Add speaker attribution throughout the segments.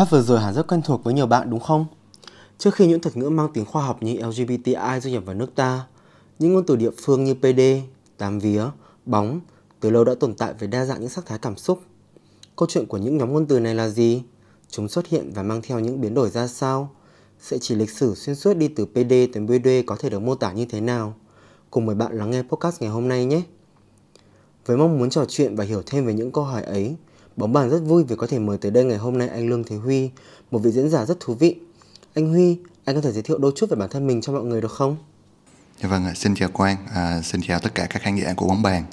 Speaker 1: Hát vừa rồi hẳn rất quen thuộc với nhiều bạn đúng không? Trước khi những thuật ngữ mang tính khoa học như LGBTI du nhập vào nước ta, những ngôn từ địa phương như PD, tám vía, bóng từ lâu đã tồn tại với đa dạng những sắc thái cảm xúc. Câu chuyện của những nhóm ngôn từ này là gì? Chúng xuất hiện và mang theo những biến đổi ra sao? Sẽ chỉ lịch sử xuyên suốt đi từ PD tới BD có thể được mô tả như thế nào? Cùng mời bạn lắng nghe podcast ngày hôm nay nhé! Với mong muốn trò chuyện và hiểu thêm về những câu hỏi ấy, Bóng bàn rất vui vì có thể mời tới đây ngày hôm nay anh Lương Thế Huy, một vị diễn giả rất thú vị. Anh Huy, anh có thể giới thiệu đôi chút về bản thân mình cho mọi người được không?
Speaker 2: Dạ vâng, xin chào Quang, à, xin chào tất cả các khán giả của bóng bàn.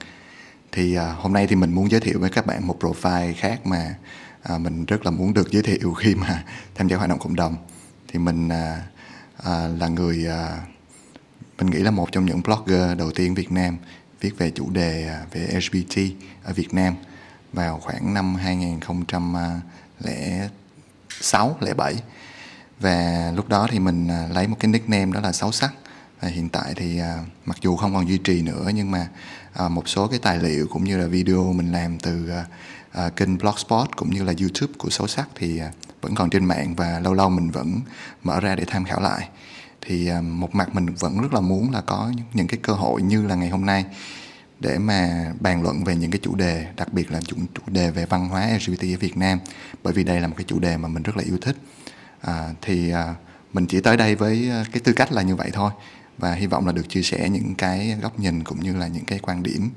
Speaker 2: Thì à, hôm nay thì mình muốn giới thiệu với các bạn một profile khác mà à, mình rất là muốn được giới thiệu khi mà tham gia hoạt động cộng đồng. Thì mình à, à, là người à, mình nghĩ là một trong những blogger đầu tiên Việt Nam viết về chủ đề à, về LGBT ở Việt Nam vào khoảng năm 2006 07 và lúc đó thì mình à, lấy một cái nickname đó là Sáu sắc. Và hiện tại thì à, mặc dù không còn duy trì nữa, nhưng mà à, một số cái tài liệu cũng như là video mình làm từ kênh blogspot cũng như là youtube của Sáu sắc thì vẫn còn trên mạng và lâu lâu mình vẫn mở ra để tham khảo lại. Thì một mặt mình vẫn rất là muốn là có những cái cơ hội như là ngày hôm nay để mà bàn luận về những cái chủ đề đặc biệt là chủ, chủ đề về văn hóa LGBT ở Việt Nam. Bởi vì đây là một cái chủ đề mà mình rất là yêu thích. À, thì à, mình chỉ tới đây với à, cái tư cách là như vậy thôi. Và hy vọng là được chia sẻ những cái góc nhìn cũng như là những cái quan điểm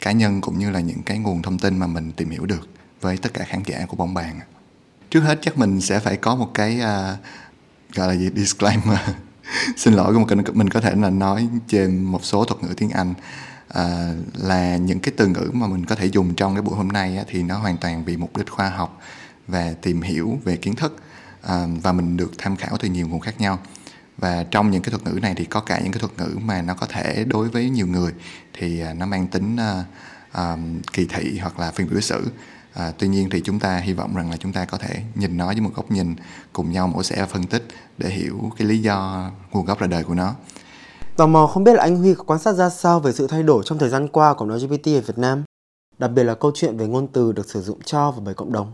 Speaker 2: cá nhân cũng như là những cái nguồn thông tin mà mình tìm hiểu được với tất cả khán giả của bóng bàn. Trước hết chắc mình sẽ phải có một cái uh, gọi là gì disclaimer. Xin lỗi một cái mình có thể là nói trên một số thuật ngữ tiếng Anh à, là những cái từ ngữ mà mình có thể dùng trong cái buổi hôm nay á, thì nó hoàn toàn vì mục đích khoa học và tìm hiểu về kiến thức à, và mình được tham khảo từ nhiều nguồn khác nhau. Và trong những cái thuật ngữ này thì có cả những cái thuật ngữ mà nó có thể đối với nhiều người thì à, nó mang tính à, à, kỳ thị hoặc là phiên biểu xử. À, tuy nhiên thì chúng ta hy vọng rằng là chúng ta có thể nhìn nó với một góc nhìn cùng nhau mổ xẻ phân tích để hiểu cái lý do nguồn gốc ra đời của nó.
Speaker 1: Tò mò không biết là anh Huy có quan sát ra sao về sự thay đổi trong thời gian qua của LGBT ở Việt Nam, đặc biệt là câu chuyện về ngôn từ được sử dụng cho và bởi cộng đồng.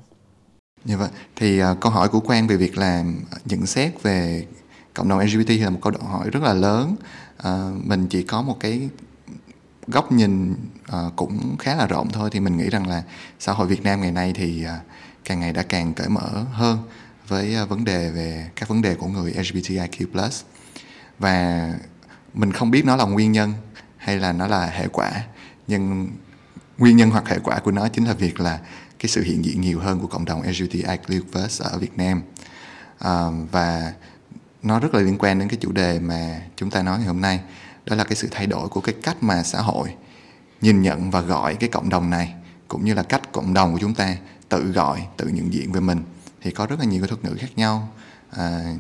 Speaker 2: Như vậy thì uh, câu hỏi của Quang về việc làm nhận xét về cộng đồng LGBT là một câu hỏi rất là lớn. Uh, mình chỉ có một cái góc nhìn uh, cũng khá là rộng thôi thì mình nghĩ rằng là xã hội Việt Nam ngày nay thì uh, càng ngày đã càng cởi mở hơn với uh, vấn đề về các vấn đề của người LGBTIQ+ và mình không biết nó là nguyên nhân hay là nó là hệ quả nhưng nguyên nhân hoặc hệ quả của nó chính là việc là cái sự hiện diện nhiều hơn của cộng đồng LGBTIQ+ ở Việt Nam. À, và nó rất là liên quan đến cái chủ đề mà chúng ta nói ngày hôm nay đó là cái sự thay đổi của cái cách mà xã hội nhìn nhận và gọi cái cộng đồng này cũng như là cách cộng đồng của chúng ta tự gọi tự nhận diện về mình. Thì có rất là nhiều cái thuật ngữ khác nhau. À,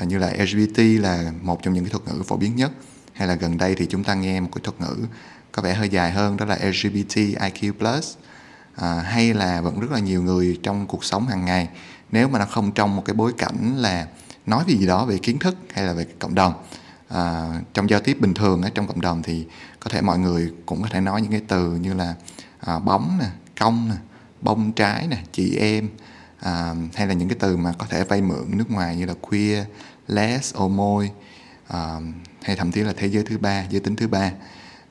Speaker 2: à, như là LGBT là một trong những cái thuật ngữ phổ biến nhất. Hay là gần đây thì chúng ta nghe một cái thuật ngữ có vẻ hơi dài hơn đó là LGBTIQ+, à, hay là vẫn rất là nhiều người trong cuộc sống hàng ngày nếu mà nó không trong một cái bối cảnh là nói về gì đó về kiến thức hay là về cộng đồng. À, trong giao tiếp bình thường ở trong cộng đồng thì có thể mọi người cũng có thể nói những cái từ như là à, bóng nè công nè bông trái nè chị em à, hay là những cái từ mà có thể vay mượn nước ngoài như là queer, les, omoi, à, hay thậm chí là thế giới thứ ba, giới tính thứ ba.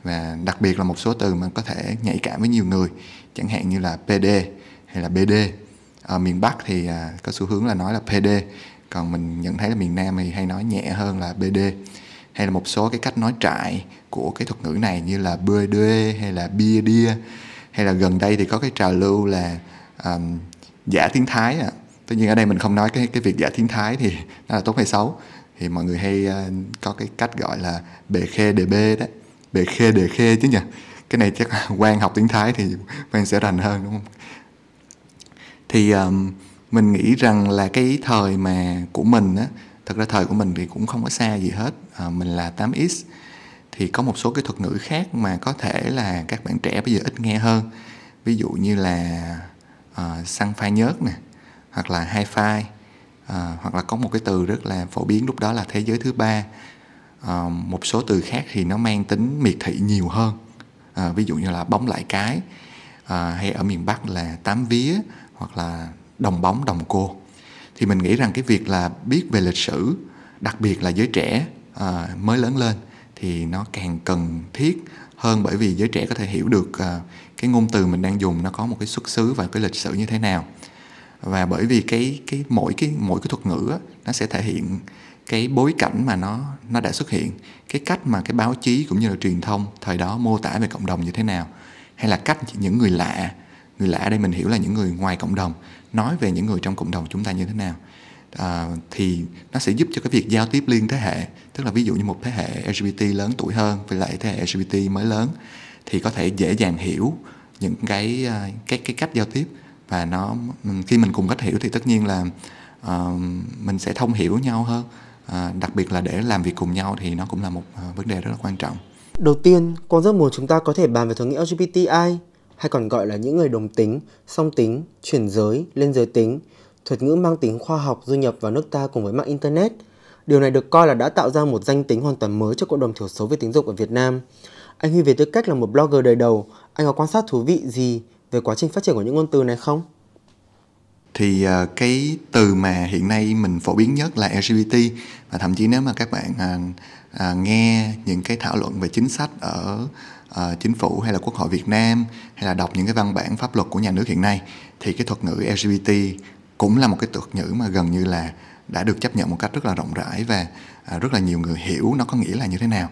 Speaker 2: Và đặc biệt là một số từ mà có thể nhạy cảm với nhiều người chẳng hạn như là PD hay là BD ở miền Bắc thì à, có xu hướng là nói là PD còn mình nhận thấy là miền Nam thì hay nói nhẹ hơn là BD hay là một số cái cách nói trại của cái thuật ngữ này như là bơi đê hay là bia đia. Hay là gần đây thì có cái trào lưu là um, giả tiếng thái à tất nhiên ở đây mình không nói cái cái việc giả tiếng thái thì nó là tốt hay xấu. Thì mọi người hay uh, có cái cách gọi là bề khê đề bê đó. Bề khê đề khê chứ nhỉ? Cái này chắc quan học tiếng thái thì quan sẽ rành hơn đúng không? Thì um, mình nghĩ rằng là cái thời mà của mình á thật ra thời của mình thì cũng không có xa gì hết. À, mình là 8x thì có một số cái thuật ngữ khác mà có thể là các bạn trẻ bây giờ ít nghe hơn. Ví dụ như là À, uh, xăng phai nhớt nè hoặc là hai phai uh, hoặc là có một cái từ rất là phổ biến lúc đó là thế giới thứ ba. Uh, một số từ khác thì nó mang tính miệt thị nhiều hơn. Uh, ví dụ như là bóng lại cái uh, hay ở miền bắc là tám vía hoặc là đồng bóng đồng cô. Thì mình nghĩ rằng cái việc là biết về lịch sử đặc biệt là giới trẻ à, mới lớn lên thì nó càng cần thiết hơn bởi vì giới trẻ có thể hiểu được à, cái ngôn từ mình đang dùng nó có một cái xuất xứ và cái lịch sử như thế nào. Và bởi vì cái cái mỗi cái mỗi cái thuật ngữ á, nó sẽ thể hiện cái bối cảnh mà nó nó đã xuất hiện cái cách mà cái báo chí cũng như là truyền thông thời đó mô tả về cộng đồng như thế nào hay là cách những người lạ người lạ đây mình hiểu là những người ngoài cộng đồng nói về những người trong cộng đồng chúng ta như thế nào. À, thì nó sẽ giúp cho cái việc giao tiếp liên thế hệ tức là ví dụ như một thế hệ LGBT lớn tuổi hơn với lại thế hệ LGBT mới lớn thì có thể dễ dàng hiểu những cái ờ, cái cái cách giao tiếp và nó khi mình cùng cách hiểu thì tất nhiên là uh, mình sẽ thông hiểu nhau hơn uh, đặc biệt là để làm việc cùng nhau thì nó cũng là một uh, vấn đề rất là quan trọng
Speaker 1: đầu tiên con rất muốn chúng ta có thể bàn về thuật ngữ LGBTI hay còn gọi là những người đồng tính, song tính, chuyển giới, lên giới tính, thuật ngữ mang tính khoa học du nhập vào nước ta cùng với mạng Internet. Điều này được coi là đã tạo ra một danh tính hoàn toàn mới cho cộng đồng thiểu số về tính dục ở Việt Nam. Anh Huy về tư cách là một blogger đời đầu, anh có quan sát thú vị gì về quá trình phát triển của những ngôn từ này không?
Speaker 2: Thì à, cái từ mà hiện nay mình phổ biến nhất là LGBT và thậm chí nếu mà các bạn à, à, nghe những cái thảo luận về chính sách ở à, chính phủ hay là quốc hội Việt Nam hay là đọc những cái văn bản pháp luật của nhà nước hiện nay thì cái thuật ngữ LGBT cũng là một cái thuật ngữ mà gần như là đã được chấp nhận một cách rất là rộng rãi và à, rất là nhiều người hiểu nó có nghĩa là như thế nào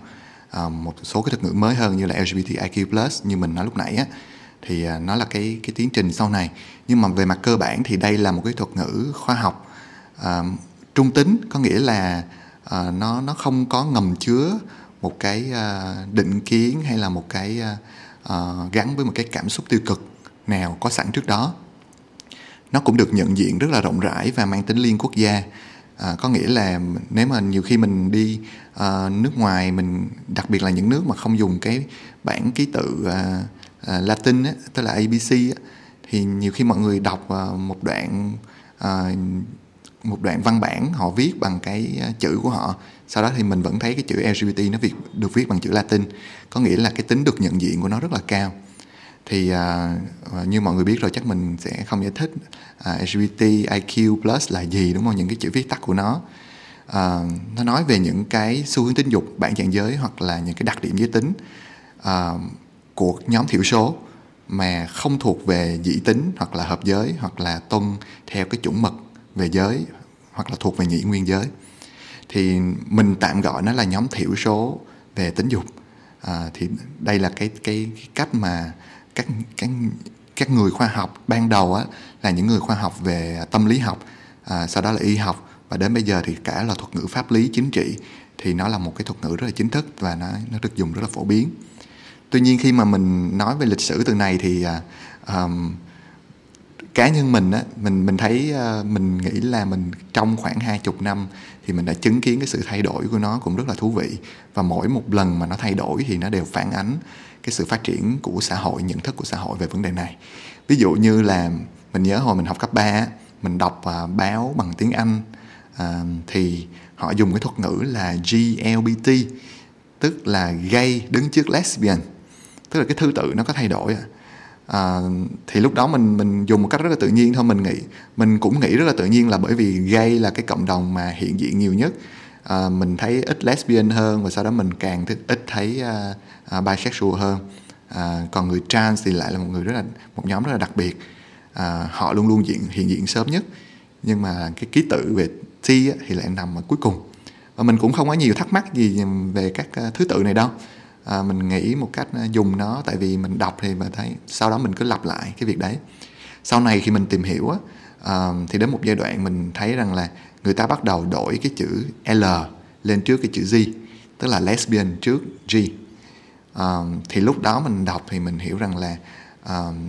Speaker 2: uh, một số cái thuật ngữ mới hơn như là LGBTIQ+ như mình nói lúc nãy á thì uh, nó là cái cái tiến trình sau này. Nhưng mà về mặt cơ bản thì đây là một cái thuật ngữ khoa học uh, trung tính có nghĩa là uh, nó nó không có ngầm chứa một cái uh, định kiến hay là một cái uh, uh, gắn với một cái cảm xúc tiêu cực nào có sẵn trước đó. Nó cũng được nhận diện rất là rộng rãi và mang tính liên quốc gia à, có nghĩa là nếu mà nhiều khi mình đi uh, nước ngoài mình đặc biệt là những nước mà không dùng cái bản ký tự uh, uh, Latin á, tức là ABC á, thì nhiều khi mọi người đọc uh, một đoạn uh, một đoạn văn bản họ viết bằng cái chữ của họ. Sau đó thì mình vẫn thấy cái chữ LGBT nó việc được viết bằng chữ Latin. Có nghĩa là cái tính được nhận diện của nó rất là cao thì uh, như mọi người biết rồi chắc mình sẽ không giải thích à, uh, LGBT IQ plus là gì đúng không? Những cái chữ viết tắt của nó. Uh, nó nói về những cái xu hướng tính dục bản dạng giới hoặc là những cái đặc điểm giới tính uh, của nhóm thiểu số mà không thuộc về dị tính hoặc là hợp giới hoặc là tuân theo cái chuẩn mực về giới hoặc là thuộc về nhị nguyên giới. Thì mình tạm gọi nó là nhóm thiểu số về tính dục. À, thì đây là cái, cái cái cách mà các các các người khoa học ban đầu á là những người khoa học về tâm lý học à, sau đó là y học và đến bây giờ thì cả là thuật ngữ pháp lý chính trị thì nó là một cái thuật ngữ rất là chính thức và nó nó được dùng rất là phổ biến. Tuy nhiên khi mà mình nói về lịch sử từ này thì um, cá nhân mình á mình mình thấy uh, mình nghĩ là mình trong khoảng hai chục năm thì mình đã chứng kiến cái sự thay đổi của nó cũng rất là thú vị. Và mỗi một lần mà nó thay đổi thì nó đều phản ánh cái sự phát triển của xã hội nhận thức của xã hội về vấn đề này. Ví dụ như là mình nhớ hồi mình học cấp 3 mình đọc à, báo bằng tiếng Anh à, thì họ dùng cái thuật ngữ là GLBT tức là gay đứng trước lesbian. Tức là cái thứ tự nó có thay đổi à, thì lúc đó mình mình dùng một cách rất là tự nhiên thôi mình nghĩ mình cũng nghĩ rất là tự nhiên là bởi vì gay là cái cộng đồng mà hiện diện nhiều nhất à, mình thấy ít lesbian hơn và sau đó mình càng thích, ít thấy uh, uh, bisexual hơn. À, còn người trans thì lại là một người rất là một nhóm rất là đặc biệt. À, họ luôn luôn diện hiện diện sớm nhất. Nhưng mà cái ký tự về T thì lại nằm ở cuối cùng. Và mình cũng không có nhiều thắc mắc gì về các à, thứ tự này đâu. À, mình nghĩ một cách dùng nó tại vì mình đọc thì mình thấy sau đó mình cứ lặp lại cái việc đấy. Sau này khi mình tìm hiểu á, um, thì đến một giai đoạn mình thấy rằng là người ta bắt đầu đổi cái chữ L lên trước cái chữ G tức là lesbian trước G. Um, thì lúc đó mình đọc thì mình hiểu rằng là um,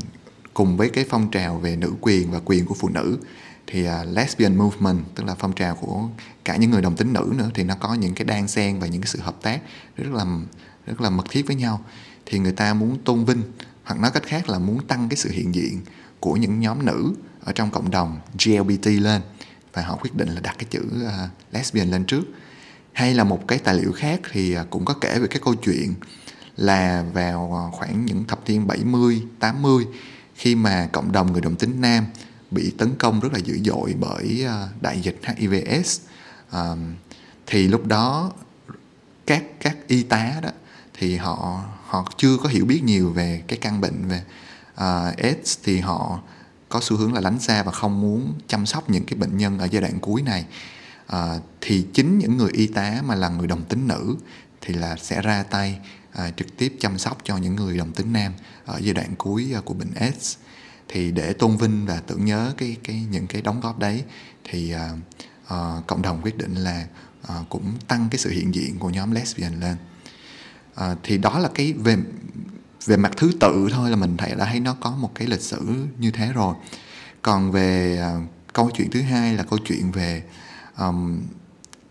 Speaker 2: cùng với cái phong trào về nữ quyền và quyền của phụ nữ thì uh, lesbian movement tức là phong trào của cả những người đồng tính nữ nữa thì nó có những cái đan xen và những cái sự hợp tác rất là rất là mật thiết với nhau. Thì người ta muốn tôn vinh hoặc nói cách khác là muốn tăng cái sự hiện diện của những nhóm nữ ở trong cộng đồng GLBT lên và họ quyết định là đặt cái chữ uh, lesbian lên trước. Hay là một cái tài liệu khác thì ờ, cũng có kể về cái câu chuyện là vào ờ, khoảng những thập niên 70, 80 khi mà cộng đồng người đồng tính nam bị tấn công rất là dữ dội bởi đại dịch HIVS thì lúc đó các các y tá đó thì họ họ chưa có hiểu biết nhiều về cái căn bệnh về uh, AIDS thì họ có xu hướng là lánh xa và không muốn chăm sóc những cái bệnh nhân ở giai đoạn cuối này. À, thì chính những người y tá mà là người đồng tính nữ thì là sẽ ra tay à, trực tiếp chăm sóc cho những người đồng tính nam ở giai đoạn cuối à, của bệnh AIDS. Thì để tôn vinh và tưởng nhớ cái cái những cái đóng góp đấy thì à, à, cộng đồng quyết định là à, cũng tăng cái sự hiện diện của nhóm lesbian lên. À, thì đó là cái về về mặt thứ tự thôi là mình thấy đã thấy nó có một cái lịch sử như thế rồi. Còn về uh, câu chuyện thứ hai là câu chuyện về um,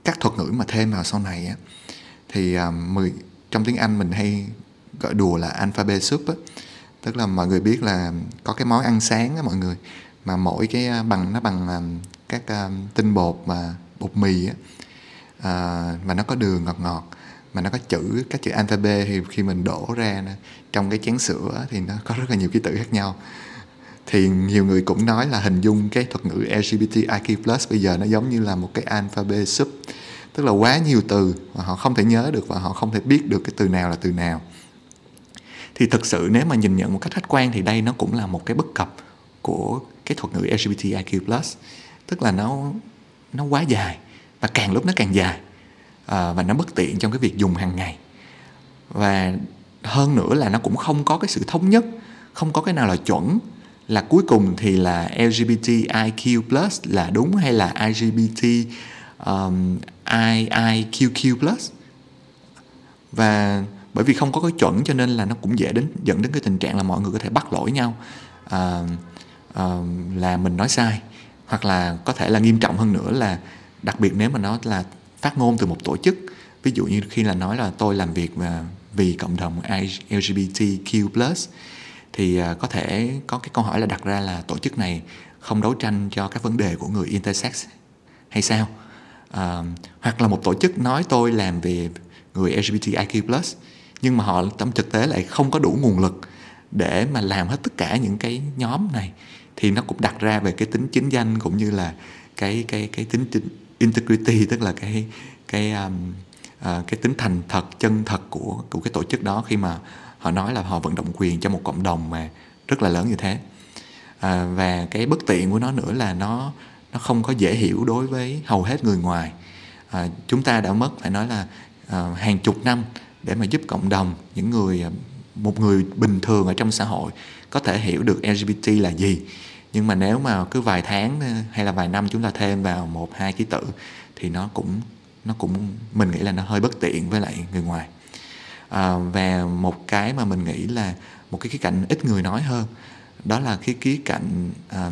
Speaker 2: các thuật ngữ mà thêm vào sau này á. Thì um, mười trong tiếng Anh mình hay gọi đùa là alphabet soup á. Tức là mọi người biết là có cái món ăn sáng á mọi người mà mỗi cái à, bằng nó bằng um, các um, tinh bột mà bột mì á. Uh, mà nó có đường ngọt ngọt mà nó có chữ các chữ alphabet thì khi mình đổ ra trong cái chén sữa thì nó có rất là nhiều ký tự khác nhau. Thì nhiều người cũng nói là hình dung cái thuật ngữ LGBTIQ+ bây giờ nó giống như là một cái alphabet sub. Tức là quá nhiều từ mà họ không thể nhớ được và họ không thể biết được cái từ nào là từ nào. Thì thực sự nếu mà nhìn nhận một cách khách quan thì đây nó cũng là một cái bất cập của cái thuật ngữ LGBTIQ+ tức là nó nó quá dài và càng lúc nó càng dài à, và nó bất tiện trong cái việc dùng hàng ngày. Và hơn nữa là nó cũng không có cái sự thống nhất không có cái nào là chuẩn là cuối cùng thì là LGBTIQ+ là đúng hay là LGBT um, IIQQ+ và bởi vì không có cái chuẩn cho nên là nó cũng dễ đến dẫn đến cái tình trạng là mọi người có thể bắt lỗi nhau à, à, là mình nói sai. Hoặc là có thể là nghiêm trọng hơn nữa là đặc biệt nếu mà nó là phát ngôn từ một tổ chức. Ví dụ như khi là nói là tôi làm việc và vì cộng đồng LGBTQ+ thì à, có thể có cái câu hỏi là đặt ra là tổ chức này không đấu tranh cho các vấn đề của người intersex hay sao? À, hoặc là một tổ chức nói tôi làm về người LGBTIQ+ nhưng mà họ trong thực tế lại không có đủ nguồn lực để mà làm hết tất cả những cái nhóm này. Thì nó cũng đặt ra về cái tính chính danh cũng như là cái cái cái tính integrity tức là cái cái um, uh, cái tính thành thật chân thật của của cái tổ chức đó khi mà họ nói là họ vận động quyền cho một cộng đồng mà rất là lớn như thế. À, và cái bất tiện của nó nữa là nó nó không có dễ hiểu đối với hầu hết người ngoài. À, chúng ta đã mất phải nói là à, hàng chục năm để mà giúp cộng đồng những người à, một người bình thường ở trong xã hội có thể hiểu được LGBT là gì nhưng mà nếu mà cứ vài tháng ờ, hay là vài năm chúng ta thêm vào một hai ký tự thì nó cũng nó cũng mình nghĩ là nó hơi bất tiện với lại người ngoài. À, và một cái mà mình nghĩ là một cái khía cạnh ít người nói hơn đó là cái khía cạnh à,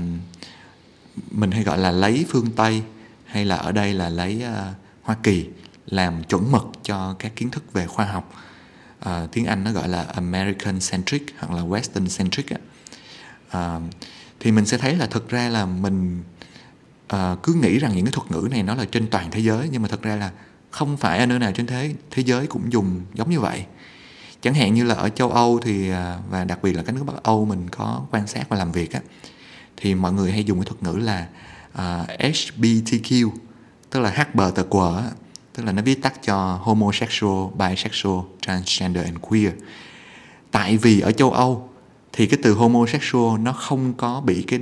Speaker 2: mình hay gọi là lấy phương tây hay là ở đây là lấy uh, hoa kỳ làm chuẩn mực cho các kiến thức về khoa học. Uh, tiếng anh nó gọi là american centric hoặc là western centric uh, thì mình sẽ thấy là thực ra là mình uh, cứ nghĩ rằng những cái thuật ngữ này nó là trên toàn thế giới nhưng mà thực ra là không phải ở nơi nào trên thế thế giới cũng dùng giống như vậy chẳng hạn như là ở châu Âu thì uh, và đặc biệt là các nước Bắc Âu mình có quan sát và làm việc á thì mọi người hay dùng cái thuật ngữ là ờ, uh, HBTQ tức là H tức là nó viết tắt cho homosexual, bisexual, transgender and queer. Tại vì ở châu Âu thì cái từ homosexual nó không có bị cái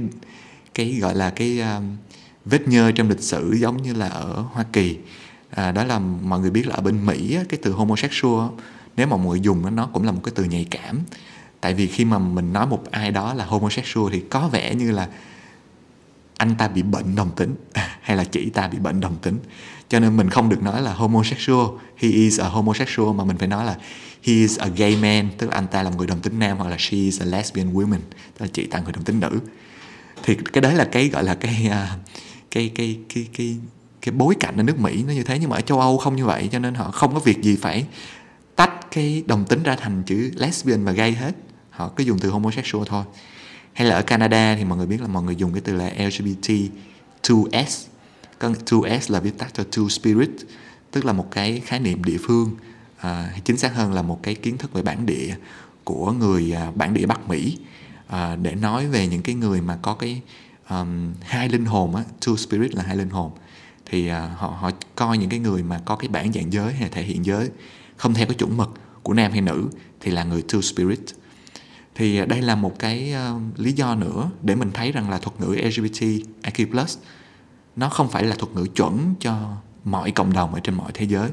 Speaker 2: cái gọi là cái um, vết nhơ trong lịch sử giống như là ở Hoa Kỳ. À, đó là mọi người biết là ở bên Mỹ cái từ homosexual nếu mà mọi người dùng nó cũng là một cái từ nhạy cảm. Tại vì khi mà mình nói một ai đó là homosexual thì có vẻ như là anh ta bị bệnh đồng tính à, hay là chị ta bị bệnh đồng tính. Cho nên mình không được nói là homosexual he is a homosexual mà mình phải nói là he is a gay man tức là anh ta là người đồng tính nam hoặc là she is a lesbian woman tức là chị ta là người đồng tính nữ. Thì cái đấy là cái gọi là cái uh, cái cái cái cái cái bối cảnh ở nước Mỹ nó như thế nhưng mà ở châu Âu không như vậy cho nên họ không có việc gì phải tách cái đồng tính ra thành chữ lesbian và gay hết. Họ cứ dùng từ homosexual thôi hay là ở Canada thì mọi người biết là mọi người dùng cái từ là LGBT 2S có 2S là viết tắt cho Two Spirit tức là một cái khái niệm địa phương. À, chính xác hơn là một cái kiến thức về bản địa của người à, bản địa Bắc Mỹ. À, để nói về những cái người mà có cái um, hai linh hồn á, two spirit là hai linh hồn thì à, họ họ coi những cái người mà có cái bản dạng giới hay thể hiện giới không theo cái chuẩn mực của nam hay nữ thì là người two spirit thì à, đây là một cái uh, lý do nữa để mình thấy rằng là thuật ngữ LGBTIQ+ nó không phải là thuật ngữ chuẩn cho mọi cộng đồng ở trên mọi thế giới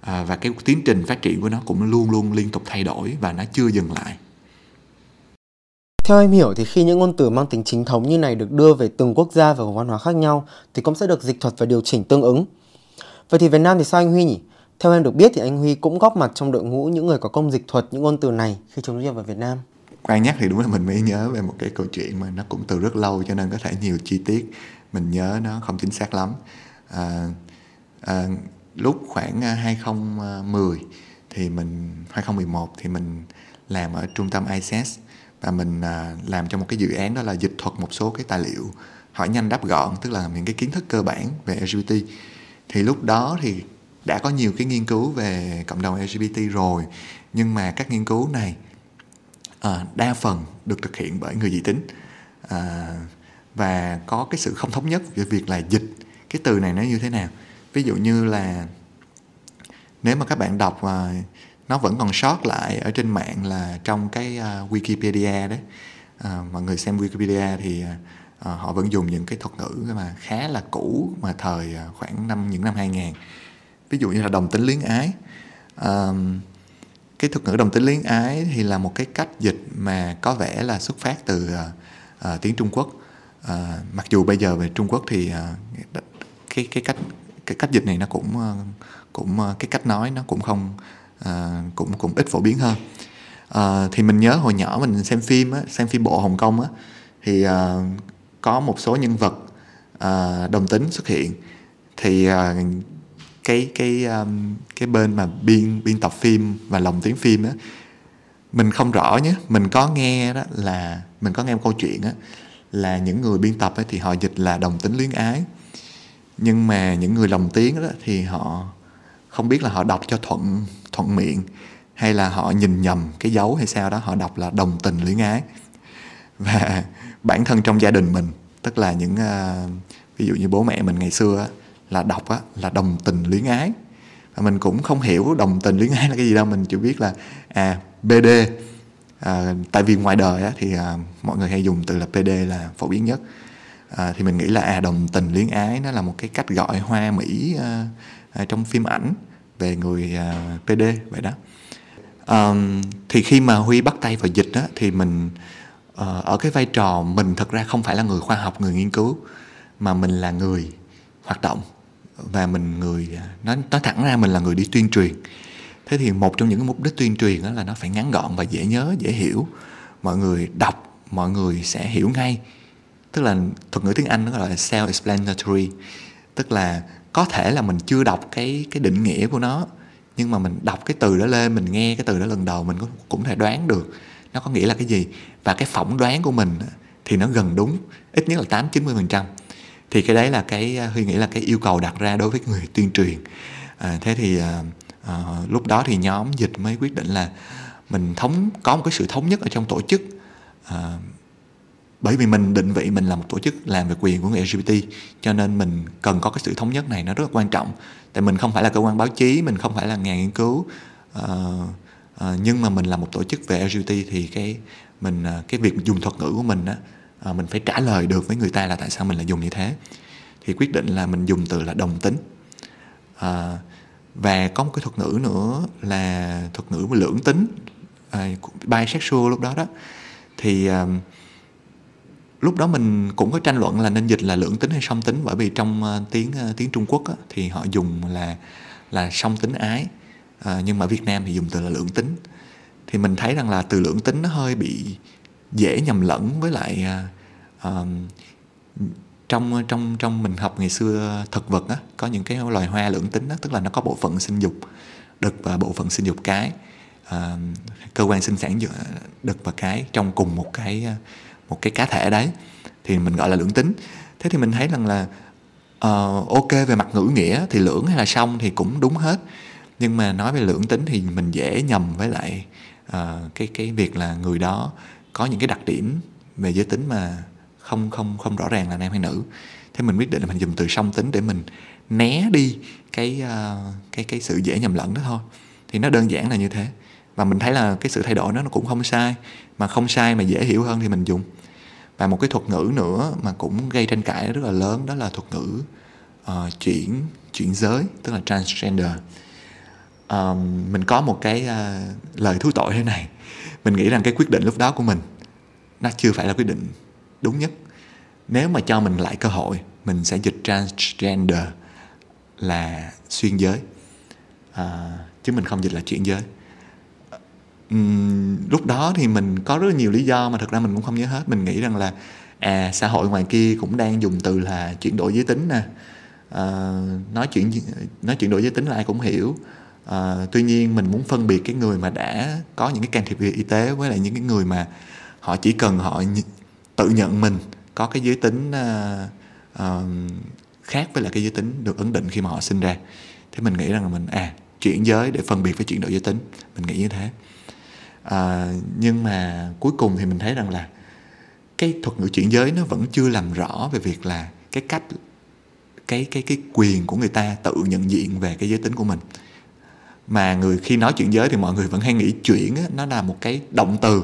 Speaker 2: à, và cái tiến trình phát triển của nó cũng luôn luôn liên tục thay đổi và nó chưa dừng lại
Speaker 1: theo em hiểu thì khi những ngôn từ mang tính chính thống như này được đưa về từng quốc gia và vùng văn hóa khác nhau thì cũng sẽ được dịch thuật và điều chỉnh tương ứng. Vậy thì Việt Nam thì sao anh Huy nhỉ? Theo em được biết thì anh Huy cũng góp mặt trong đội ngũ những người có công dịch thuật những ngôn từ này khi chúng nhập vào Việt Nam
Speaker 2: quan nhắc thì đúng là mình mới nhớ về một cái câu chuyện mà nó cũng từ rất lâu cho nên có thể nhiều chi tiết mình nhớ nó không chính xác lắm. À, à, lúc khoảng à, 2010 thì mình 2011 thì mình làm ở trung tâm ISS và mình à, làm cho một cái dự án đó là dịch thuật một số cái tài liệu hỏi nhanh đáp gọn tức là những cái kiến thức cơ bản về LGBT thì lúc đó thì đã có nhiều cái nghiên cứu về cộng đồng LGBT rồi nhưng mà các nghiên cứu này à, đa phần được thực hiện bởi người dị tính. À, và có cái sự không thống nhất về việc là dịch cái từ này nó như thế nào. Ví dụ như là nếu mà các bạn đọc à, nó vẫn còn sót lại ở trên mạng là trong cái uh, Wikipedia đấy. À, mọi người xem Wikipedia thì à, họ vẫn dùng những cái thuật ngữ mà khá là cũ mà thời khoảng năm những năm 2000 ví dụ như là đồng tính luyến ái. À, cái thuật ngữ đồng tính luyến ái thì là một cái cách dịch mà có vẻ là xuất phát từ uh, uh, tiếng Trung Quốc. Uh, mặc dù bây giờ về Trung Quốc thì uh, cái cái cách cái cách dịch này nó cũng uh, cũng uh, cái cách nói nó cũng không uh, cũng cũng ít phổ biến hơn. Uh, thì mình nhớ hồi nhỏ mình xem phim á, xem phim bộ Hồng Kông á thì uh, có một số nhân vật uh, đồng tính xuất hiện. Thì uh, cái cái um, cái bên mà biên biên tập phim và lồng tiếng phim á mình không rõ nhé. Mình có nghe đó là mình có nghe một câu chuyện á là những người biên tập ấy, thì họ dịch là đồng tính luyến ái. Nhưng mà những người lồng tiếng đó thì họ không biết là họ đọc cho thuận thuận miệng hay là họ nhìn nhầm cái dấu hay sao đó họ đọc là đồng tình luyến ái. Và bản thân trong gia đình mình tức là những uh, ví dụ như bố mẹ mình ngày xưa á, là đọc á, là đồng tình luyến ái. Và mình cũng không hiểu đồng tình luyến ái là cái gì đâu mình chỉ biết là à BD à, tại vì ngoài đời á, thì à, mọi người hay dùng từ là PD là phổ biến nhất. À, thì mình nghĩ là à đồng tình luyến ái nó là một cái cách gọi hoa mỹ à, à, trong phim ảnh về người à, PD vậy đó. À, thì khi mà Huy bắt tay vào dịch á, thì mình ờ, ở cái vai trò mình thật ra không phải là người khoa học người nghiên cứu mà mình là người hoạt động và mình người nói nói thẳng ra mình là người đi tuyên truyền. Thế thì một trong những mục đích tuyên truyền đó là nó phải ngắn gọn và dễ nhớ dễ hiểu. Mọi người đọc mọi người sẽ hiểu ngay. Tức là thuật ngữ tiếng anh nó gọi là self explanatory tức là có thể là mình chưa đọc cái cái định nghĩa của nó nhưng mà mình đọc cái từ đó lên mình nghe cái từ đó lần đầu mình cũng, cũng thể đoán được nó có nghĩa là cái gì. Và cái phỏng đoán của mình thì nó gần đúng ít nhất là tám chín mươi phần trăm thì cái đấy là cái à, huy nghĩ là cái yêu cầu đặt ra đối với người tuyên truyền. À, thế thì à, à, lúc đó thì nhóm dịch mới quyết định là mình thống có một cái sự thống nhất ở trong tổ chức. À, bởi vì mình định vị mình là một tổ chức làm về quyền của người LGBT cho nên mình cần có cái sự thống nhất này nó rất là quan trọng. Tại mình không phải là cơ quan báo chí mình không phải là nhà nghiên cứu uh, uh, nhưng mà mình là một tổ chức về LGBT thì cái mình uh, cái việc dùng thuật ngữ của mình á à, mình phải trả lời được với người ta là tại sao mình lại dùng như thế. Thì quyết định là mình dùng từ là đồng tính. À, và có một cái thuật ngữ nữa là thuật ngữ lưỡng tính. À, bisexual lúc đó đó. Thì à, lúc đó mình cũng có tranh luận là nên dịch là lưỡng tính hay song tính bởi vì trong uh, tiếng uh, tiếng Trung Quốc á, thì họ dùng là là song tính ái. Uh, nhưng mà Việt Nam thì dùng từ là lưỡng tính. Thì mình thấy rằng là từ lưỡng tính nó hơi bị dễ nhầm lẫn với lại uh, trong trong trong mình học ngày xưa thực vật á có những cái loài hoa lưỡng tính á tức là nó có bộ phận sinh dục đực và bộ phận sinh dục cái uh, cơ quan sinh sản giữa đực và cái trong cùng một cái một cái cá thể đấy thì mình gọi là lưỡng tính. Thế thì mình thấy rằng là uh, ok về mặt ngữ nghĩa thì lưỡng hay là song thì cũng đúng hết nhưng mà nói về lưỡng tính thì mình dễ nhầm với lại uh, cái cái việc là người đó có những cái đặc điểm về giới tính mà không không không rõ ràng là nam hay nữ. Thế mình quyết định là mình dùng từ song tính để mình né đi cái uh, cái cái sự dễ nhầm lẫn đó thôi. Thì nó đơn giản là như thế. Và mình thấy là cái sự thay đổi đó nó cũng không sai. Mà không sai mà dễ hiểu hơn thì mình dùng. Và một cái thuật ngữ nữa mà cũng gây tranh cãi rất là lớn đó là thuật ngữ uh, chuyển chuyển giới tức là transgender. Um, mình có một cái uh, lời thú tội thế này mình nghĩ rằng cái quyết định lúc đó của mình nó chưa phải là quyết định đúng nhất. Nếu mà cho mình lại cơ hội mình sẽ dịch transgender là xuyên giới. À, chứ mình không dịch là chuyển giới. Uhm, lúc đó thì mình có rất là nhiều lý do mà thực ra mình cũng không nhớ hết. Mình nghĩ rằng là à xã hội ngoài kia cũng đang dùng từ là chuyển đổi giới tính nè. À, nói chuyện nói chuyển đổi giới tính là ai cũng hiểu à, tuy nhiên mình muốn phân biệt cái người mà đã có những cái can thiệp về y tế với lại những cái người mà họ chỉ cần họ tự nhận mình có cái giới tính à, à, khác với lại cái giới tính được ấn định khi mà họ sinh ra. Thế mình nghĩ rằng là mình à chuyển giới để phân biệt với chuyển đổi giới tính. Mình nghĩ như thế. À, nhưng mà cuối cùng thì mình thấy rằng là cái thuật ngữ chuyển giới nó vẫn chưa làm rõ về việc là cái cách cái cái cái quyền của người ta tự nhận diện về cái giới tính của mình mà người khi nói chuyển giới thì mọi người vẫn hay nghĩ chuyển á, nó là một cái động từ.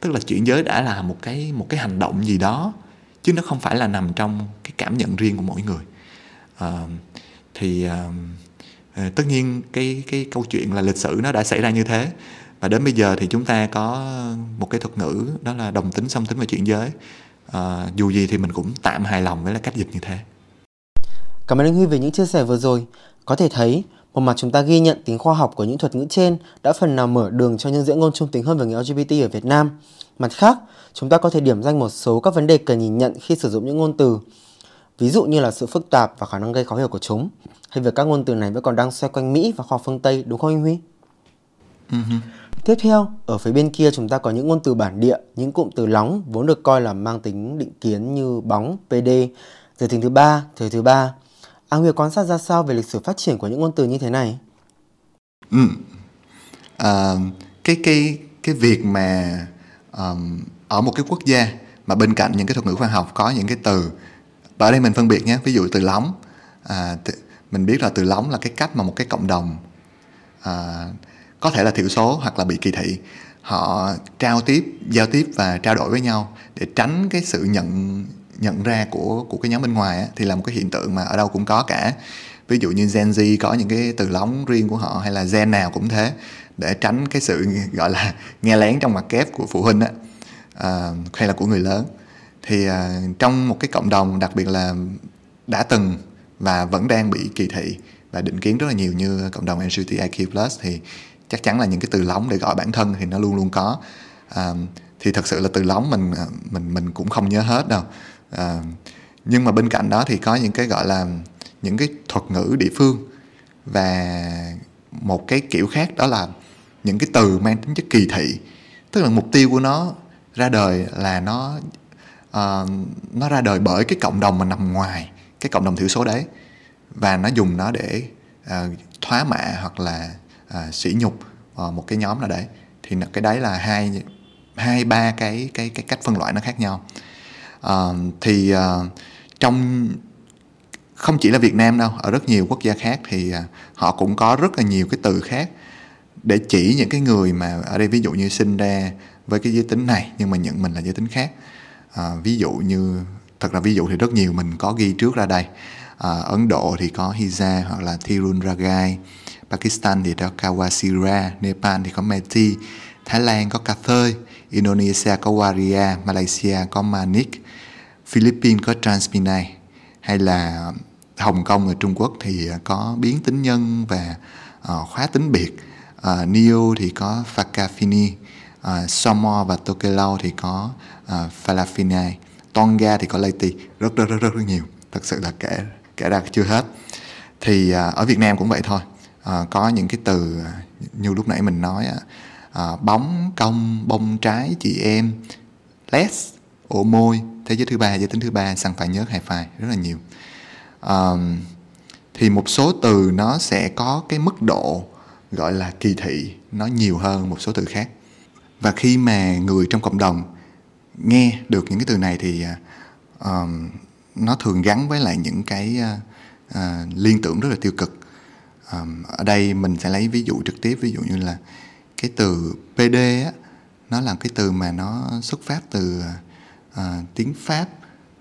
Speaker 2: Tức là chuyển giới đã là một cái một cái hành động gì đó chứ nó không phải là nằm trong cái cảm nhận riêng của mỗi người. À, thì à, tất nhiên cái cái câu chuyện là lịch sử nó đã xảy ra như thế. Và đến bây giờ thì chúng ta có một cái thuật ngữ đó là đồng tính song tính và chuyển giới. À, dù gì thì mình cũng tạm hài lòng với là cách dịch như thế.
Speaker 1: Cảm ơn anh Huy về những chia sẻ vừa rồi. Có thể thấy một mặt chúng ta ghi nhận tính khoa học của những thuật ngữ trên đã phần nào mở đường cho những diễn ngôn trung tính hơn về người LGBT ở Việt Nam. Mặt khác, chúng ta có thể điểm danh một số các vấn đề cần nhìn nhận khi sử dụng những ngôn từ. Ví dụ như là sự phức tạp và khả năng gây khó hiểu của chúng, hay việc các ngôn từ này vẫn còn đang xoay quanh Mỹ và khoa phương Tây, đúng không anh Huy? Uh-huh. Tiếp theo, ở phía bên kia chúng ta có những ngôn từ bản địa, những cụm từ lóng vốn được coi là mang tính định kiến như bóng, PD, giới tính thứ ba, thời thứ ba. À, Anh Nguyệt quan sát ra sao về lịch sử phát triển của những ngôn từ như thế này?
Speaker 2: Ừ. À, cái cái cái việc mà um, ở một cái quốc gia mà bên cạnh những cái thuật ngữ khoa học có những cái từ và ở đây mình phân biệt nhé ví dụ từ lóng à, mình biết là từ lóng là cái cách mà một cái cộng đồng à, có thể là thiểu số hoặc là bị kỳ thị họ trao tiếp giao tiếp và trao đổi với nhau để tránh cái sự nhận nhận ra của của cái nhóm bên ngoài á, thì là một cái hiện tượng mà ở đâu cũng có cả. Ví dụ như Gen Z có những cái từ lóng riêng của họ hay là gen nào cũng thế để tránh cái sự gọi là nghe lén trong mặt kép của phụ huynh á à, hay là của người lớn. Thì à, trong một cái cộng đồng đặc biệt là đã từng và vẫn đang bị kỳ thị và định kiến rất là nhiều như cộng đồng LGBTIQ+ thì chắc chắn là những cái từ lóng để gọi bản thân thì nó luôn luôn có. À, thì thật sự là từ lóng mình à, mình mình cũng không nhớ hết đâu à, nhưng mà bên cạnh đó thì có những cái gọi là những cái thuật ngữ địa phương và một cái kiểu khác đó là những cái từ mang tính chất kỳ thị. Tức là mục tiêu của nó ra đời là nó uh, nó ra đời bởi cái cộng đồng mà nằm ngoài cái cộng đồng thiểu số đấy. Và nó dùng nó để uh, thoá mạ hoặc là uh, sỉ nhục uh, một cái nhóm nào đấy. Thì cái đấy là hai hai ba cái cái cái cách phân loại nó khác nhau à, thì à, trong không chỉ là Việt Nam đâu ở rất nhiều quốc gia khác thì à, họ cũng có rất là nhiều cái từ khác để chỉ những cái người mà ở đây ví dụ như sinh ra với cái giới tính này nhưng mà nhận mình là giới tính khác. À, ví dụ như thật là ví dụ thì rất nhiều mình có ghi trước ra đây. À, Ấn Độ thì có Hiza hoặc là Thirun Ragai Pakistan thì có Kawasira Nepal thì có Meti Thái Lan có Kathơi Indonesia có Waria Malaysia có Manik. Philippines có Transpinay hay là Hồng Kông ở Trung Quốc thì à, có biến tính nhân và uh, khóa tính biệt. À, uh, Neo thì có Fakafini uh, Somo và Tokelau thì có uh, Falafini. Tonga thì có Leti rất rất rất rất, nhiều. Thật sự là kể kể ra chưa hết. Thì uh, ở Việt Nam cũng vậy thôi. Uh, có những cái từ như lúc nãy mình nói uh, bóng công bông trái chị em les ổ môi thế giới thứ ba giới tính thứ ba sang phải nhớ hai phải rất là nhiều. Um, thì một số từ nó sẽ có cái mức độ gọi là kỳ thị nó nhiều hơn một số từ khác. Và khi mà người trong cộng đồng nghe được những cái từ này thì um, nó thường gắn với lại những cái uh, uh, liên tưởng rất là tiêu cực. Um, ở đây mình sẽ lấy ví dụ trực tiếp ví dụ như là cái từ PD á, nó là cái từ mà nó xuất phát từ uh, À, tiếng Pháp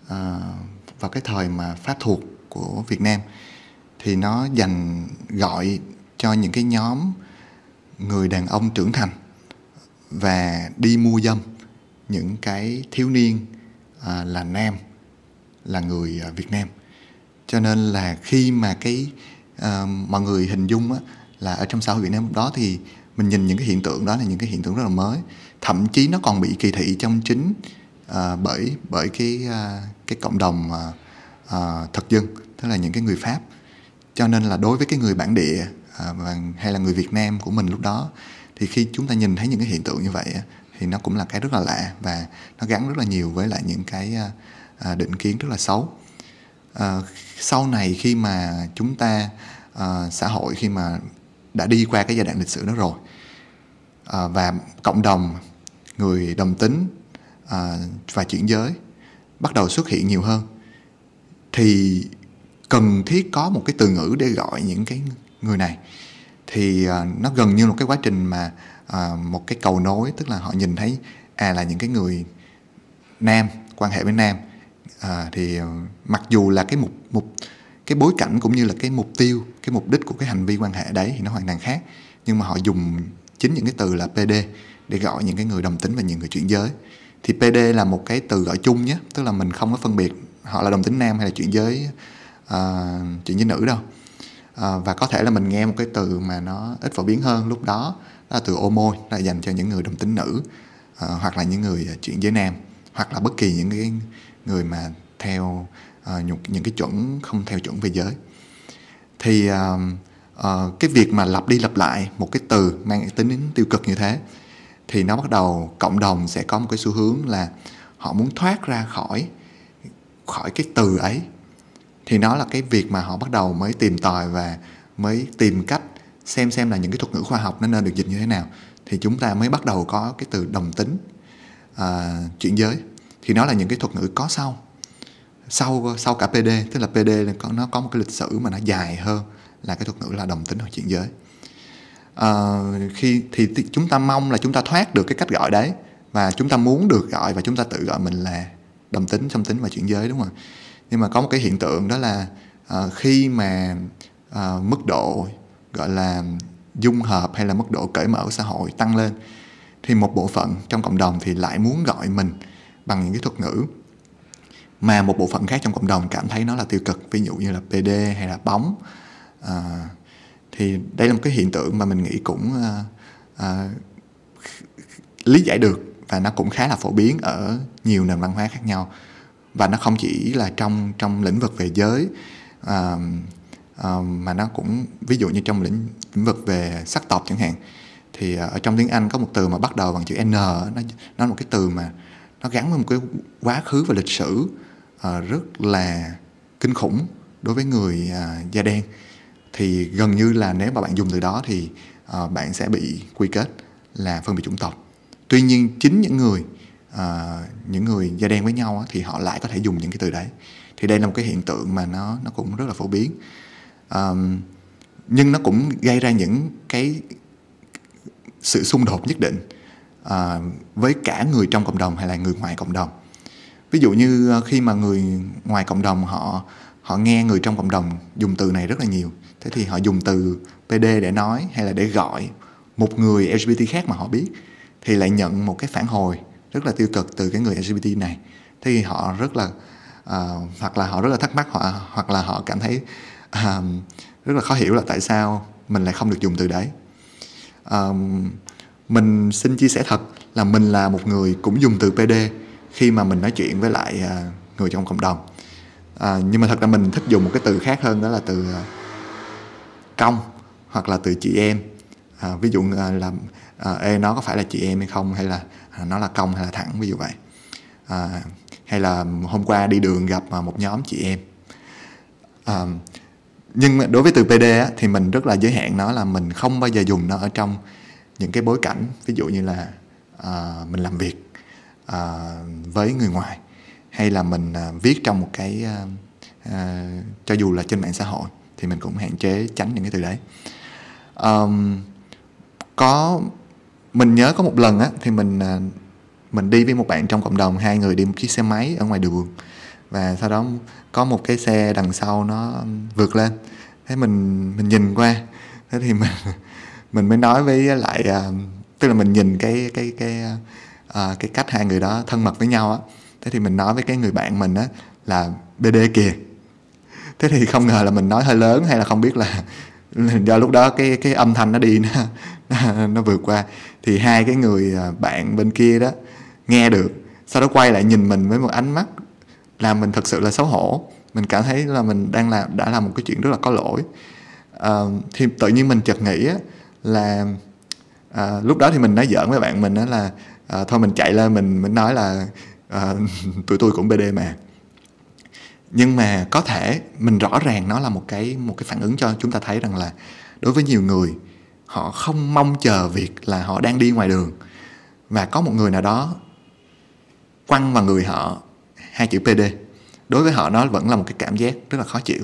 Speaker 2: à, vào cái thời mà Pháp thuộc của Việt Nam thì nó dành gọi cho những cái nhóm người đàn ông trưởng thành và đi mua dâm những cái thiếu niên à, là nam là người à, Việt Nam. Cho nên là khi mà cái à, mọi người hình dung á, là ở trong xã hội Việt Nam đó thì mình nhìn những cái hiện tượng đó là những cái hiện tượng rất là mới. Thậm chí nó còn bị kỳ thị trong chính à, bởi bởi cái à, cái cộng đồng à, à, thực dân tức là những cái người Pháp. Cho nên là đối với cái người bản địa à, và hay là người Việt Nam của mình lúc đó thì khi chúng ta nhìn thấy những cái hiện tượng như vậy thì nó cũng là cái rất là lạ và nó gắn rất là nhiều với lại những cái à, à, định kiến rất là xấu. À, sau này khi mà chúng ta à, xã hội khi mà đã đi qua cái giai đoạn lịch sử đó rồi à, và cộng đồng người đồng tính à, và chuyển giới bắt đầu xuất hiện nhiều hơn thì cần thiết có một cái từ ngữ để gọi những cái người này. Thì à, nó gần như một cái quá trình mà à, một cái cầu nối tức là họ nhìn thấy à là những cái người nam quan hệ với nam. À, thì à, mặc dù là cái mục mục cái bối cảnh cũng như là cái mục tiêu cái mục đích của cái hành vi quan hệ đấy thì nó hoàn toàn khác. Nhưng mà họ dùng chính những cái từ là PD để gọi những cái người đồng tính và những người chuyển giới thì PD là một cái từ gọi chung nhé tức là mình không có phân biệt họ là đồng tính nam hay là chuyển giới uh, chuyển giới nữ đâu. Uh, và có thể là mình nghe một cái từ mà nó ít phổ biến hơn lúc đó đó là từ ô môi là dành cho những người đồng tính nữ uh, hoặc là những người chuyển giới nam hoặc là bất kỳ những cái người mà theo uh, những, những cái chuẩn không theo chuẩn về giới. Thì uh, uh, cái việc mà lặp đi lặp lại một cái từ mang tính tiêu cực như thế thì nó bắt đầu cộng đồng sẽ có một cái xu hướng là họ muốn thoát ra khỏi khỏi cái từ ấy. Thì nó là cái việc mà họ bắt đầu mới tìm tòi và mới tìm cách xem xem là những cái thuật ngữ khoa học nó nên được dịch như thế nào. Thì chúng ta mới bắt đầu có cái từ đồng tính à, chuyển giới. Thì nó là những cái thuật ngữ có sau. Sau sau cả PD tức là PD có nó có một cái lịch sử mà nó dài hơn là cái thuật ngữ là đồng tính hoặc chuyển giới à, khi thì chúng ta mong là chúng ta thoát được cái cách gọi đấy và chúng ta muốn được gọi và chúng ta tự gọi mình là đồng tính song tính và chuyển giới đúng không nhưng mà có một cái hiện tượng đó là uh, khi mà uh, mức độ gọi là dung hợp hay là mức độ cởi mở của xã hội tăng lên thì một bộ phận trong cộng đồng thì lại muốn gọi mình bằng những cái thuật ngữ mà một bộ phận khác trong cộng đồng cảm thấy nó là tiêu cực. Ví dụ như là PD hay là bóng à, thì đây là một cái hiện tượng mà mình nghĩ cũng à, à, lý giải được và nó cũng khá là phổ biến ở nhiều nền văn hóa khác nhau. Và nó không chỉ là trong trong lĩnh vực về giới à, à, mà nó cũng ví dụ như trong lĩnh lĩnh vực về sắc tộc chẳng hạn thì ờ, ở trong tiếng Anh có một từ mà bắt đầu bằng chữ N nó nó là một cái từ mà nó gắn với một cái quá khứ và lịch sử uh, rất là kinh khủng đối với người uh, da đen thì gần như là nếu mà bạn dùng từ đó thì uh, bạn sẽ bị quy kết là phân biệt chủng tộc. Tuy nhiên chính những người uh, những người da đen với nhau á, thì họ lại có thể dùng những cái từ đấy. Thì đây là một cái hiện tượng mà nó nó cũng rất là phổ biến. Um, nhưng nó cũng gây ra những cái sự xung đột nhất định uh, với cả người trong cộng đồng hay là người ngoài cộng đồng. Ví dụ như khi mà người ngoài cộng đồng họ họ nghe người trong cộng đồng dùng từ này rất là nhiều. Thế thì họ dùng từ PD để nói hay là để gọi một người LGBT khác mà họ biết thì lại nhận một cái phản hồi rất là tiêu cực từ cái người LGBT này. Thế thì họ rất là uh, hoặc là họ rất là thắc mắc họ hoặc là họ cảm thấy uh, rất là khó hiểu là tại sao mình lại không được dùng từ đấy. Uh, mình xin chia sẻ thật là mình là một người cũng dùng từ PD khi mà mình nói chuyện với lại uh, người trong cộng đồng à, nhưng mà thật ra mình thích dùng một cái từ khác hơn đó là từ à, công hoặc là từ chị em. À, ví dụ à, là à, ê nó có phải là chị em hay không? hay là à, nó là công hay là thẳng? Ví dụ vậy. À, hay là hôm qua đi đường gặp à, một nhóm chị em. À, nhưng đối với từ PD á, thì mình rất là giới hạn nó là mình không bao giờ dùng nó ở trong những cái bối cảnh ví dụ như là à, mình làm việc à, với người ngoài hay là mình à, viết trong một cái à, à, cho dù là trên mạng xã hội thì mình cũng hạn chế tránh những cái từ đấy. Um, có mình nhớ có một lần á thì mình mình đi với một bạn trong cộng đồng hai người đi một chiếc xe máy ở ngoài đường. Và sau đó có một cái xe đằng sau nó vượt lên. Thế mình mình nhìn qua thế thì mình mình mới nói với lại tức là mình nhìn cái cái cái cái cách hai người đó thân mật với nhau á thế thì mình nói với cái người bạn mình á là bd kìa. Thế thì không ngờ là mình nói hơi lớn hay là không biết là do lúc đó cái cái âm thanh nó đi nó nó, nó vượt qua. Thì hai cái người à, bạn bên kia đó nghe được sau đó quay lại nhìn mình với một ánh mắt làm mình thật sự là xấu hổ. Mình cảm thấy là mình đang làm đã làm một cái chuyện rất là có lỗi. À, thì tự nhiên mình chợt nghĩ á, là à, lúc đó thì mình nói giỡn với bạn mình đó là à, thôi mình chạy lên mình mình nói là à, tụi tôi cũng bd mà. Nhưng mà có thể mình rõ ràng nó là một cái một cái phản ứng cho chúng ta thấy rằng là đối với nhiều người họ không mong chờ việc là họ đang đi ngoài đường. Và có một người nào đó quăng vào người họ hai chữ PD đối với họ nó vẫn là một cái cảm giác rất là khó chịu.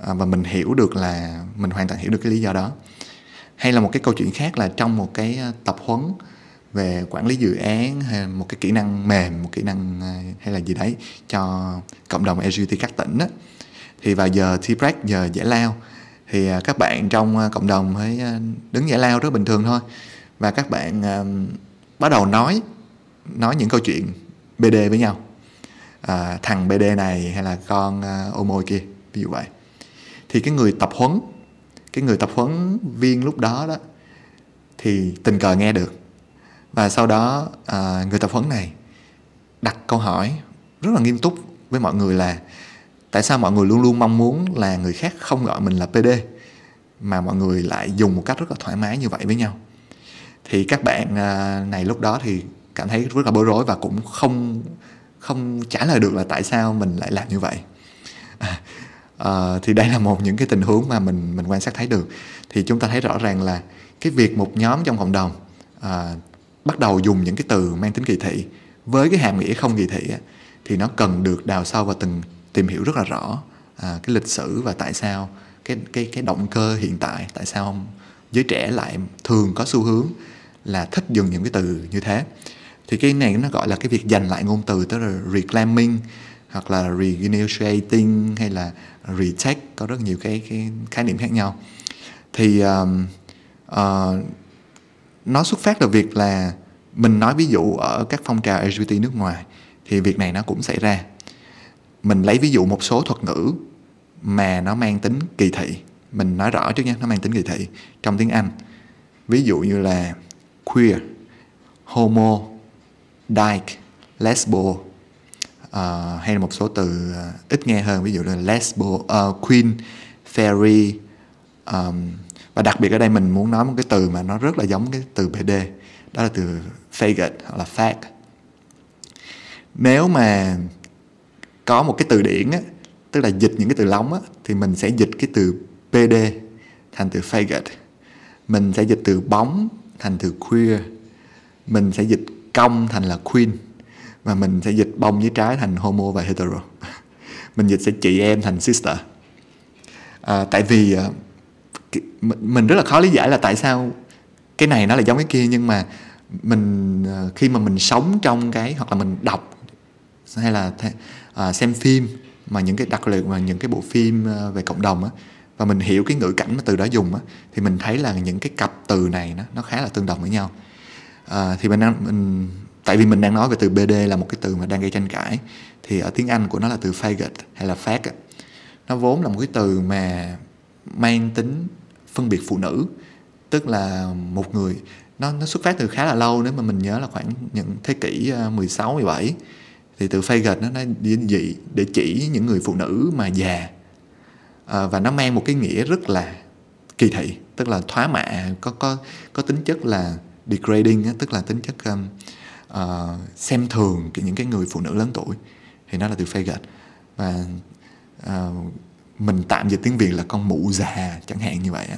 Speaker 2: À, và mình hiểu được là mình hoàn toàn hiểu được cái lý do đó. Hay là một cái câu chuyện khác là trong một cái ờ, tập huấn về quản lý dự án hay một cái kỹ năng mềm một kỹ năng à, hay là gì đấy cho cộng đồng LGBT các tỉnh đó thì vào giờ tea break giờ giải lao. Thì à, các bạn trong à, cộng đồng mới đứng giải lao rất bình thường thôi. Và các bạn bắt đầu nói nói những câu chuyện BD với nhau. À, thằng BD này hay là con uh, ô môi kia ví dụ vậy. Thì cái người tập huấn cái người tập huấn viên lúc đó đó thì tình cờ nghe được và sau đó à, người tập huấn này đặt câu hỏi rất là nghiêm túc với mọi người là tại sao mọi người luôn luôn mong muốn là người khác không gọi mình là PD mà mọi người lại dùng một cách rất là thoải mái như vậy với nhau? Thì các bạn à, này lúc đó thì cảm thấy rất là bối rối và cũng không không trả lời được là tại sao mình lại làm như vậy. À, à, thì đây là một những cái tình huống mà mình mình quan sát thấy được. Thì chúng ta thấy rõ ràng là cái việc một nhóm trong cộng đồng à, bắt đầu dùng những cái từ mang tính kỳ thị. Với cái hàm nghĩa không kỳ thị á, thì nó cần được đào sâu và từng tìm hiểu rất là rõ à, cái lịch sử và tại sao cái cái cái động cơ hiện tại tại sao giới trẻ lại thường có xu hướng là thích dùng những cái từ như thế. Thì cái này nó gọi là cái việc giành lại ngôn từ tức là reclaiming hoặc là renegotiating hay là retake có rất nhiều cái cái khái niệm khác nhau. Thì um, uh, nó xuất phát từ việc là mình nói ví dụ ở các phong trào LGBT nước ngoài thì việc này nó cũng xảy ra. Mình lấy ví dụ một số thuật ngữ mà nó mang tính kỳ thị. Mình nói rõ trước nha nó mang tính kỳ thị trong tiếng Anh. Ví dụ như là queer homo dyke lesbo uh, hay là một số từ uh, ít nghe hơn ví dụ là lesbo uh, queen fairy um, và đặc biệt ở đây mình muốn nói một cái từ mà nó rất là giống cái từ PD đó là từ faggot hoặc là fag. Nếu mà có một cái từ điển á, tức là dịch những cái từ lóng á, thì mình sẽ dịch cái từ PD thành từ faggot. Mình sẽ dịch từ bóng thành từ queer. Mình sẽ dịch công thành là queen. Và mình sẽ dịch bông với trái thành homo và hetero. Mình dịch sẽ chị em thành sister. À, tại vì à, mình rất là khó lý giải là tại sao cái này nó là giống cái kia nhưng mà mình ờ, khi mà mình sống trong cái hoặc là mình đọc hay là à, xem phim mà những cái đặc biệt mà những cái bộ phim ờ, về cộng đồng á và mình hiểu cái ngữ cảnh mà từ đó dùng á thì mình thấy là những cái cặp từ này nó nó khá là tương đồng với nhau. À, thì mình đang mình tại vì mình đang nói về từ BD là một cái từ mà đang gây tranh cãi thì ở tiếng Anh của nó là từ faggot hay là fag nó vốn là một cái từ mà mang tính phân biệt phụ nữ tức là một người nó nó xuất phát từ khá là lâu nếu mà mình nhớ là khoảng những thế kỷ à, 16 17 thì từ faggot nó nó dị để chỉ những người phụ nữ mà già. À, và nó mang một cái nghĩa rất là kỳ thị tức là thoá mạ có có có tính chất là degrading tức là tính chất um, uh, xem thường những cái người phụ nữ lớn tuổi. Thì nó là từ faggot và uh, mình tạm dịch tiếng việt là con mụ già chẳng hạn như vậy á.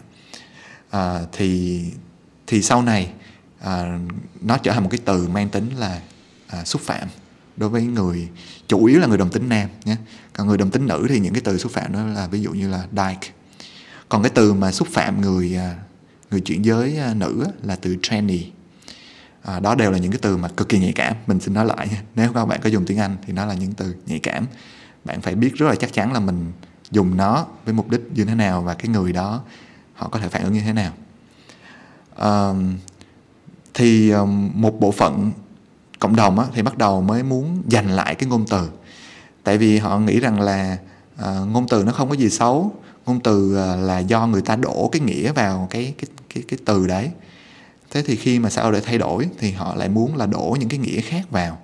Speaker 2: À, thì thì sau này à, nó trở thành một cái từ mang tính là à, xúc phạm đối với người chủ yếu là người đồng tính nam nhé. Còn người đồng tính nữ thì những cái từ xúc phạm đó là ví dụ như là dyke. Còn cái từ mà xúc phạm người à, người chuyển giới à, nữ là từ tranny. À, đó đều là những cái từ mà cực kỳ nhạy cảm mình xin nói lại nếu các bạn có dùng tiếng anh thì nó là những từ nhạy cảm. Bạn phải biết rất là chắc chắn là mình dùng nó với mục đích như thế nào và cái người đó họ có thể phản ứng như thế nào. À, thì một bộ phận cộng đồng á, thì bắt đầu mới muốn giành lại cái ngôn từ. Tại vì họ nghĩ rằng là à, ngôn từ nó không có gì xấu ngôn từ ờ, là do người ta đổ cái nghĩa vào cái cái cái cái từ đấy. Thế thì khi mà xã hội để thay đổi thì họ lại muốn là đổ những cái nghĩa khác vào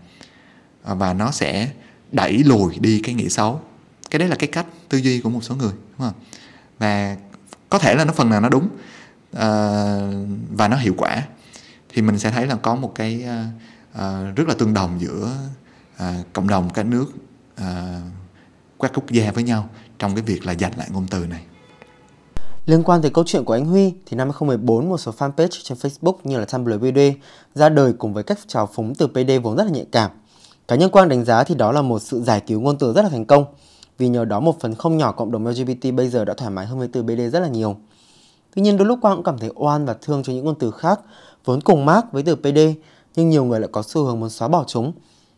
Speaker 2: ờ, và nó sẽ đẩy lùi đi cái nghĩa xấu cái đấy là cái cách tư duy của một số người đúng không và có thể là nó phần nào nó đúng uh, và nó hiệu quả thì mình sẽ thấy là có một cái à, rất là tương đồng giữa uh, cộng đồng các nước uh, các quốc gia với nhau trong cái việc là dành lại ngôn từ này.
Speaker 1: Liên quan tới câu chuyện của anh Huy thì năm 2014 một số fanpage trên Facebook như là Tumblr BD ra đời cùng với cách trào phúng từ PD vốn rất là nhạy cảm. Cá nhân Quang đánh giá thì đó là một sự giải cứu ngôn từ rất là thành công vì nhờ đó một phần không nhỏ cộng đồng LGBT bây giờ đã thoải mái hơn với từ BD rất là nhiều. Tuy nhiên đôi lúc Quang cũng cảm thấy oan và thương cho những ngôn từ khác vốn cùng mác với từ PD nhưng nhiều người lại có xu hướng muốn xóa bỏ chúng.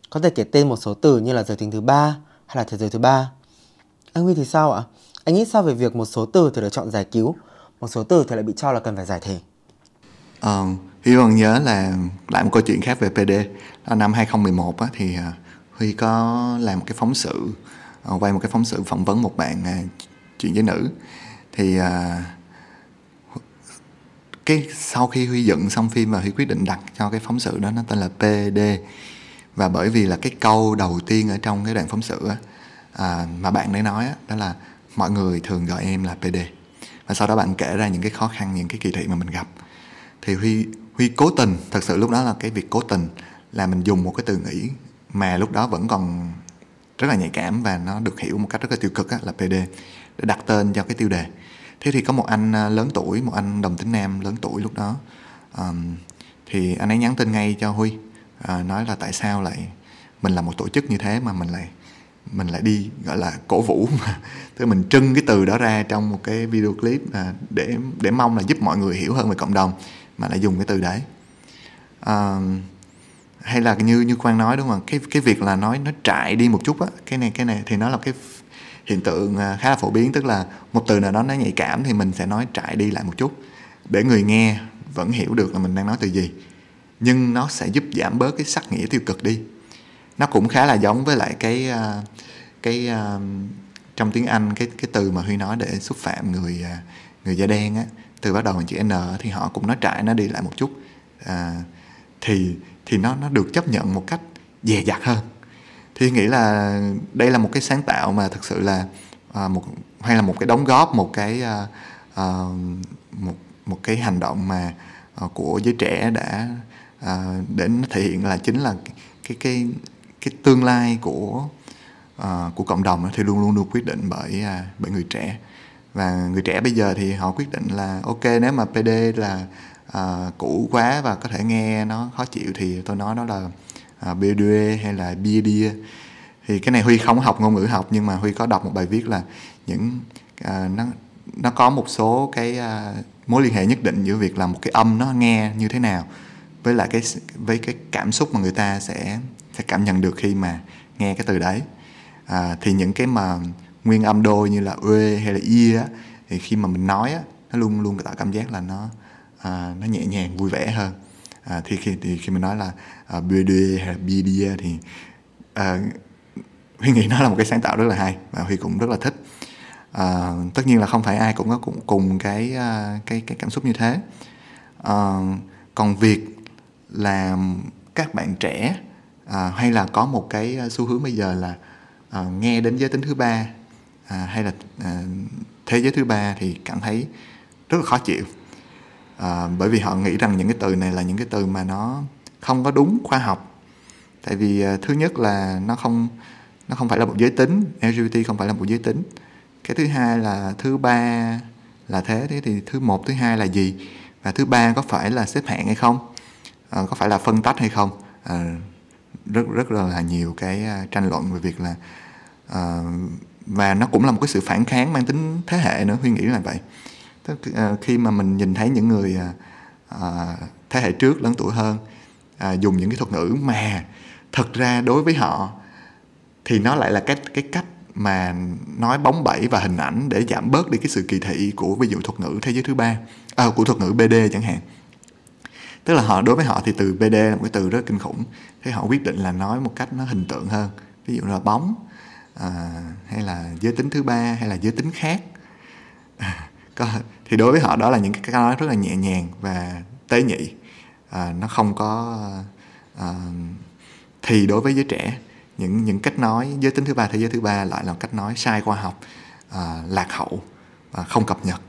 Speaker 1: Có thể kể tên một số từ như là giới tính thứ ba hay là thế giới thứ ba. Anh Huy thì sao ạ? Anh nghĩ sao về việc một số từ thì được chọn giải cứu, một số từ thì lại bị cho là cần phải giải thể?
Speaker 2: Ờ, Huy còn nhớ là lại một câu chuyện khác về PD. Năm 2011 á, thì ờ, Huy có làm một cái phóng sự, uh, Ờ, quay một cái phóng sự phỏng vấn một bạn à, chuyện với nữ. Thì à, cái sau khi Huy dựng xong phim và Huy quyết định đặt cho cái phóng sự đó nó tên là PD và bởi vì là cái câu đầu tiên ở trong cái đoạn phóng sự á, à, mà bạn ấy nói á, đó là mọi người thường gọi em là PD và sau đó bạn kể ra những cái khó khăn những cái kỳ thị mà mình gặp. Thì Huy Huy cố tình thật sự lúc đó là cái việc cố tình là mình dùng một cái từ ngữ mà lúc đó vẫn còn rất là nhạy cảm và nó được hiểu một cách rất là tiêu cực á, là PD để đặt tên cho cái tiêu đề. Thế thì có một anh à, lớn tuổi một anh đồng tính nam lớn tuổi lúc đó um, thì anh ấy nhắn tin ngay cho huy uh, nói là tại sao lại mình là một tổ chức như thế mà mình lại mình lại đi gọi là cổ vũ mà tức mình trưng cái từ đó ra trong một cái video clip à, để để mong là giúp mọi người hiểu hơn về cộng đồng mà lại dùng cái từ đấy. À, hay là như như quang nói đúng không? Cái cái việc là nói nó trại đi một chút á cái này cái này thì nó là cái hiện tượng à, khá là phổ biến tức là một từ nào đó nó nhạy cảm thì mình sẽ nói trại đi lại một chút. Để người nghe vẫn hiểu được là mình đang nói từ gì. Nhưng nó sẽ giúp giảm bớt cái sắc nghĩa tiêu cực đi. Nó cũng khá là giống với lại cái à, cái à, trong tiếng Anh cái cái từ mà Huy nói để xúc phạm người người da đen á. Từ bắt đầu bằng chữ N thì họ cũng nói trại nó đi lại một chút. À, thì thì nó nó được chấp nhận một cách dè dặt hơn. Thì nghĩ là đây là một cái sáng tạo mà thực sự là à, một hay là một cái đóng góp một cái à, à, một một cái hành động mà à, của giới trẻ đã à, để nó thể hiện là chính là cái cái cái tương lai của à, của cộng đồng thì luôn luôn được quyết định bởi à, bởi người trẻ. Và người trẻ bây giờ thì họ quyết định là ok nếu mà PD là à, cũ quá và có thể nghe nó khó chịu thì tôi nói đó là à, BD hay là BD thì cái này Huy không học ngôn ngữ học nhưng mà Huy có đọc một bài viết là những à, nó nó có một số cái à, mối liên hệ nhất định giữa việc là một cái âm nó nghe như thế nào với lại cái với cái cảm xúc mà người ta sẽ sẽ cảm nhận được khi mà nghe cái từ đấy. À, thì những cái mà nguyên âm đôi như là ue hay là ia á, thì khi mà mình nói á, nó luôn luôn tạo cảm giác là nó à, nó nhẹ nhàng vui vẻ hơn. À, thì khi thì khi mình nói là à, BD hay là BD thì à, Huy nghĩ nó là một cái sáng tạo rất là hay và Huy cũng rất là thích. À, tất nhiên là không phải ai cũng có cùng, cùng cái à, cái cái cảm xúc như thế. À, còn việc làm các bạn trẻ à, hay là có một cái à, xu hướng bây giờ là à, nghe đến giới tính thứ ba à, hay là à, thế giới thứ ba thì cảm thấy rất là khó chịu à, bởi vì họ nghĩ rằng những cái từ này là những cái từ mà nó không có đúng khoa học. Tại vì à, thứ nhất là nó không nó không phải là một giới tính LGBT không phải là một giới tính. Cái thứ hai là thứ ba là thế thế thì thứ một thứ hai là gì? Và thứ ba có phải là xếp hạng hay không? À, có phải là phân tách hay không? À, rất rất là nhiều cái à, tranh luận về việc là à, và nó cũng là một cái sự phản kháng mang tính thế hệ nữa huy nghĩ là vậy. Tức, à, khi mà mình nhìn thấy những người à, à, thế hệ trước lớn tuổi hơn à, dùng những cái thuật ngữ mà thật ra đối với họ thì nó lại là cái cái cách mà nói bóng bẩy và hình ảnh để giảm bớt đi cái sự kỳ thị của ví dụ thuật ngữ thế giới thứ ba à, của thuật ngữ BD chẳng hạn. Tức là họ đối với họ thì từ BD là một cái từ rất kinh khủng thế họ quyết định là nói một cách nó hình tượng hơn. Ví dụ là bóng à, hay là giới tính thứ ba hay là giới tính khác. À, thì đối với họ đó là những cái nói rất là nhẹ nhàng và tế nhị. À, nó không có à, thì đối với giới trẻ những những cách nói giới tính thứ ba thế giới thứ ba lại là cách nói sai khoa học à, lạc hậu và không cập nhật.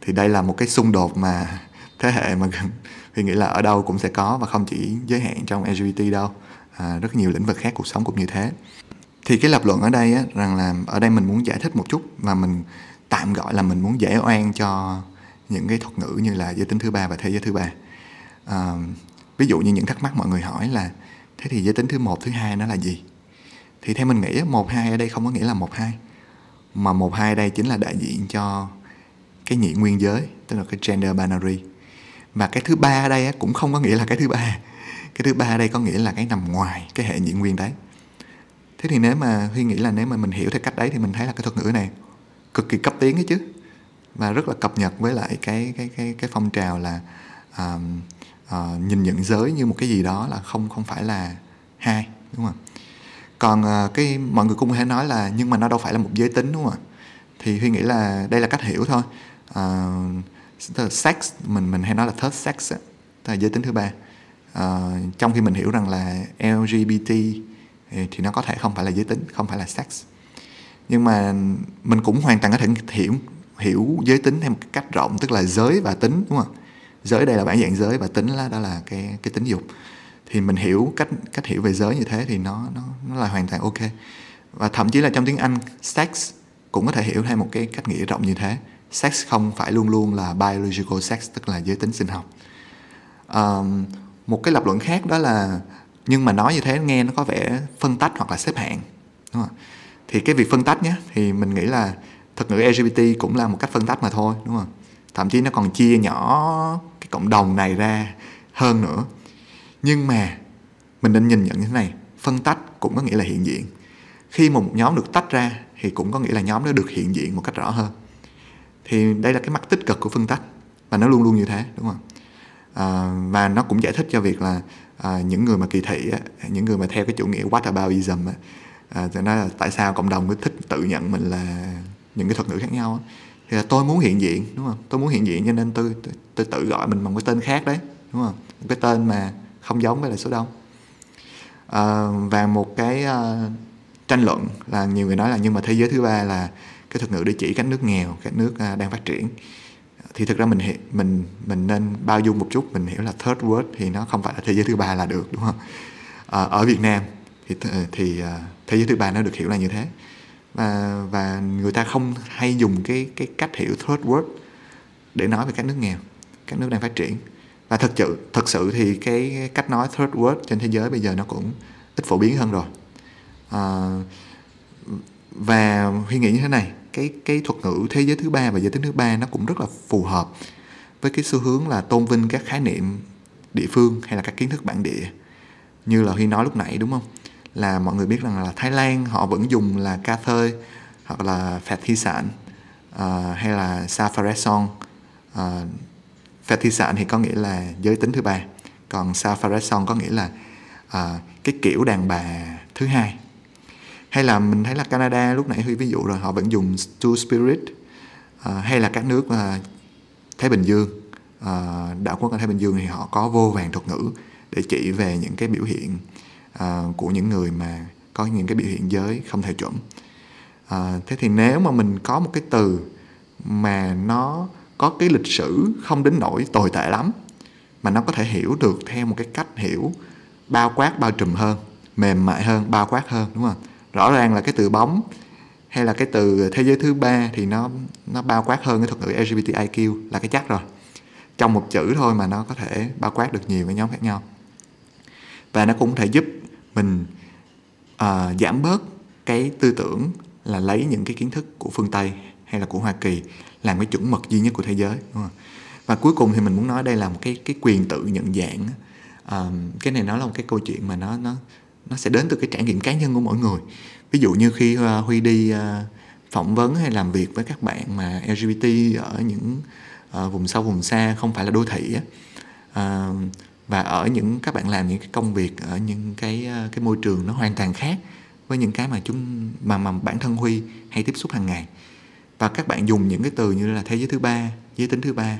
Speaker 2: Thì đây là một cái xung đột mà thế hệ mà thì nghĩ là ở đâu cũng sẽ có và không chỉ giới hạn trong LGBT đâu à, rất nhiều lĩnh vực khác cuộc sống cũng như thế. Thì cái lập luận ở đây á, rằng là ở đây mình muốn giải thích một chút và mình tạm gọi là mình muốn dễ oan cho những cái thuật ngữ như là giới tính thứ ba và thế giới thứ ba. À, ví dụ như những thắc mắc mọi người hỏi là thế thì giới tính thứ một thứ hai nó là gì? Thì theo mình nghĩ một hai ở đây không có nghĩa là một hai. Mà một hai đây chính là đại diện cho cái nhị nguyên giới tức là cái gender binary. Và cái thứ ba ở đây cũng không có nghĩa là cái thứ ba. Cái thứ ba ở đây có nghĩa là cái nằm ngoài cái hệ nhị nguyên đấy. Thế thì nếu mà huy nghĩ là nếu mà mình hiểu theo cách đấy thì mình thấy là cái thuật ngữ này cực kỳ cấp tiến ấy chứ. Và rất là cập nhật với lại cái cái cái cái phong trào là uh, uh, nhìn nhận giới như một cái gì đó là không không phải là hai đúng không còn uh, cái mọi người cũng có thể nói là nhưng mà nó đâu phải là một giới tính đúng không ạ? Thì huy nghĩ là đây là cách hiểu thôi. Uh, sex mình mình hay nói là third sex là giới tính thứ ba. Uh, trong khi mình hiểu rằng là LGBT thì nó có thể không phải là giới tính không phải là sex nhưng mà mình cũng hoàn toàn có thể hiểu hiểu giới tính theo một cách rộng tức là giới và tính đúng không giới đây là bản dạng giới và tính là đó là cái cái tính dục. Thì mình hiểu cách cách hiểu về giới như thế thì nó nó nó là hoàn toàn ok. Và thậm chí là trong tiếng Anh sex cũng có thể hiểu theo một cái cách nghĩa rộng như thế. Sex không phải luôn luôn là biological sex tức là giới tính sinh học. Um, một cái lập luận khác đó là nhưng mà nói như thế nghe nó có vẻ phân tách hoặc là xếp hạng đúng không? Thì cái việc phân tách nhé thì mình nghĩ là thuật ngữ LGBT cũng là một cách phân tách mà thôi đúng không? Thậm chí nó còn chia nhỏ cái cộng đồng này ra hơn nữa. Nhưng mà mình nên nhìn nhận như thế này phân tách cũng có nghĩa là hiện diện. Khi một nhóm được tách ra thì cũng có nghĩa là nhóm đó được hiện diện một cách rõ hơn. Thì đây là cái mặt tích cực của phân tách và nó luôn luôn như thế đúng không? À, và nó cũng giải thích cho việc là à, những người mà kỳ thị á, những người mà theo cái chủ nghĩa whataboutism á, à, thì nói là tại sao cộng đồng cứ thích tự nhận mình là những cái thuật ngữ khác nhau á. thì là tôi muốn hiện diện đúng không? Tôi muốn hiện diện cho nên tôi tôi, tôi tự gọi mình bằng cái tên khác đấy đúng không? Một cái tên mà không giống với lại số đông. À, và một cái uh, tranh luận là nhiều người nói là nhưng mà thế giới thứ ba là cái thuật ngữ để chỉ các nước nghèo các nước uh, đang phát triển. Thì thực ra mình mình mình nên bao dung một chút mình hiểu là third world thì nó không phải là thế giới thứ ba là được đúng không? À, ở Việt Nam thì thì uh, thế giới thứ ba nó được hiểu là như thế. Và và người ta không hay dùng cái cái cách hiểu third world để nói về các nước nghèo các nước đang phát triển. Và thật sự thật sự thì cái cách nói third world trên thế giới bây giờ nó cũng ít phổ biến hơn rồi. À, và huy nghĩ như thế này cái cái thuật ngữ thế giới thứ ba và giới tính thứ ba nó cũng rất là phù hợp với cái xu hướng là tôn vinh các khái niệm địa phương hay là các kiến thức bản địa. Như là huy nói lúc nãy đúng không? Là mọi người biết rằng là Thái Lan họ vẫn dùng là ca thơi hoặc là phạt thi sản uh, hay là safareson uh, ờ, phạt thi sản thì có nghĩa là giới tính thứ ba còn safareson có nghĩa là uh, cái kiểu đàn bà thứ hai. Hay là mình thấy là Canada lúc nãy Huy ví dụ rồi họ vẫn dùng Two Spirit uh, hay là các nước uh, Thái Bình Dương. Uh, đảo quốc Thái Bình Dương thì họ có vô vàng thuật ngữ để chỉ về những cái biểu hiện À, của những người mà có những cái biểu hiện giới không theo chuẩn. À, thế thì nếu mà mình có một cái từ mà nó có cái lịch sử không đến nỗi tồi tệ lắm mà nó có thể hiểu được theo một cái cách hiểu bao quát bao trùm hơn mềm mại hơn bao quát hơn đúng không? Rõ ràng là cái từ bóng hay là cái từ thế giới thứ ba thì nó nó bao quát hơn cái thuật ngữ LGBTIQ là cái chắc rồi. Trong một chữ thôi mà nó có thể bao quát được nhiều cái nhóm khác nhau. Và nó cũng có thể giúp mình uh, giảm bớt cái tư tưởng là lấy những cái kiến thức của phương Tây hay là của Hoa Kỳ làm cái chuẩn mực duy nhất của thế giới đúng không? và cuối cùng thì mình muốn nói đây là một cái cái quyền tự nhận dạng uh, cái này nó là một cái câu chuyện mà nó nó nó sẽ đến từ cái trải nghiệm cá nhân của mỗi người ví dụ như khi uh, huy đi uh, phỏng vấn hay làm việc với các bạn mà lgbt ở những uh, vùng sâu vùng xa không phải là đô thị á uh, và ở những các bạn làm những cái công việc ở những cái ờ, cái môi trường nó hoàn toàn khác với những cái mà chúng mà mà bản thân huy hay tiếp xúc hàng ngày. Và các bạn dùng những cái từ như là thế giới thứ ba giới tính thứ ba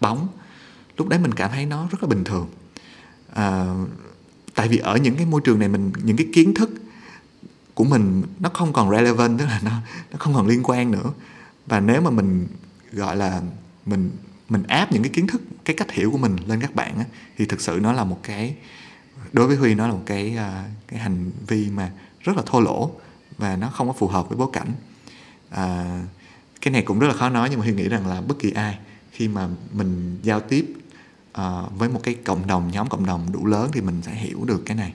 Speaker 2: bóng lúc đấy mình cảm thấy nó rất là bình thường. À, tại vì ở những cái môi trường này mình những cái kiến thức của mình nó không còn relevant tức là nó nó không còn liên quan nữa. Và nếu mà mình gọi là mình mình áp những cái kiến thức cái cách hiểu của mình lên các bạn á, thì thực sự nó là một cái đối với huy nó là một cái uh, cái hành vi mà rất là thô lỗ và nó không có phù hợp với bối cảnh. À, cái này cũng rất là khó nói nhưng mà huy nghĩ rằng là bất kỳ ai khi mà mình giao tiếp uh, với một cái cộng đồng nhóm cộng đồng đủ lớn thì mình sẽ hiểu được cái này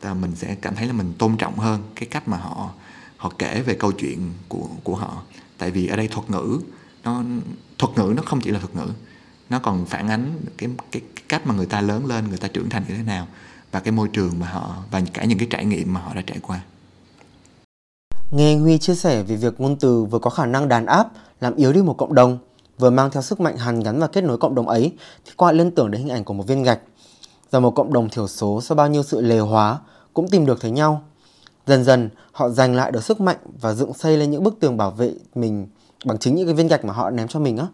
Speaker 2: và mình sẽ cảm thấy là mình tôn trọng hơn cái cách mà họ họ kể về câu chuyện của của họ. Tại vì ở đây thuật ngữ nó thuật ngữ nó không chỉ là thuật ngữ nó còn phản ánh cái, cái, cái cách mà người ta lớn lên người ta trưởng thành như thế nào và cái môi trường mà họ và cả những cái trải nghiệm mà họ đã trải qua
Speaker 1: Nghe Huy chia sẻ về việc ngôn từ vừa có khả năng đàn áp, làm yếu đi một cộng đồng, vừa mang theo sức mạnh hàn gắn và kết nối cộng đồng ấy, thì qua liên tưởng đến hình ảnh của một viên gạch. Và một cộng đồng thiểu số sau bao nhiêu sự lề hóa cũng tìm được thấy nhau. Dần dần, họ giành lại được sức mạnh và dựng xây lên những bức tường bảo vệ mình bằng chính những cái viên gạch mà họ ném cho mình á.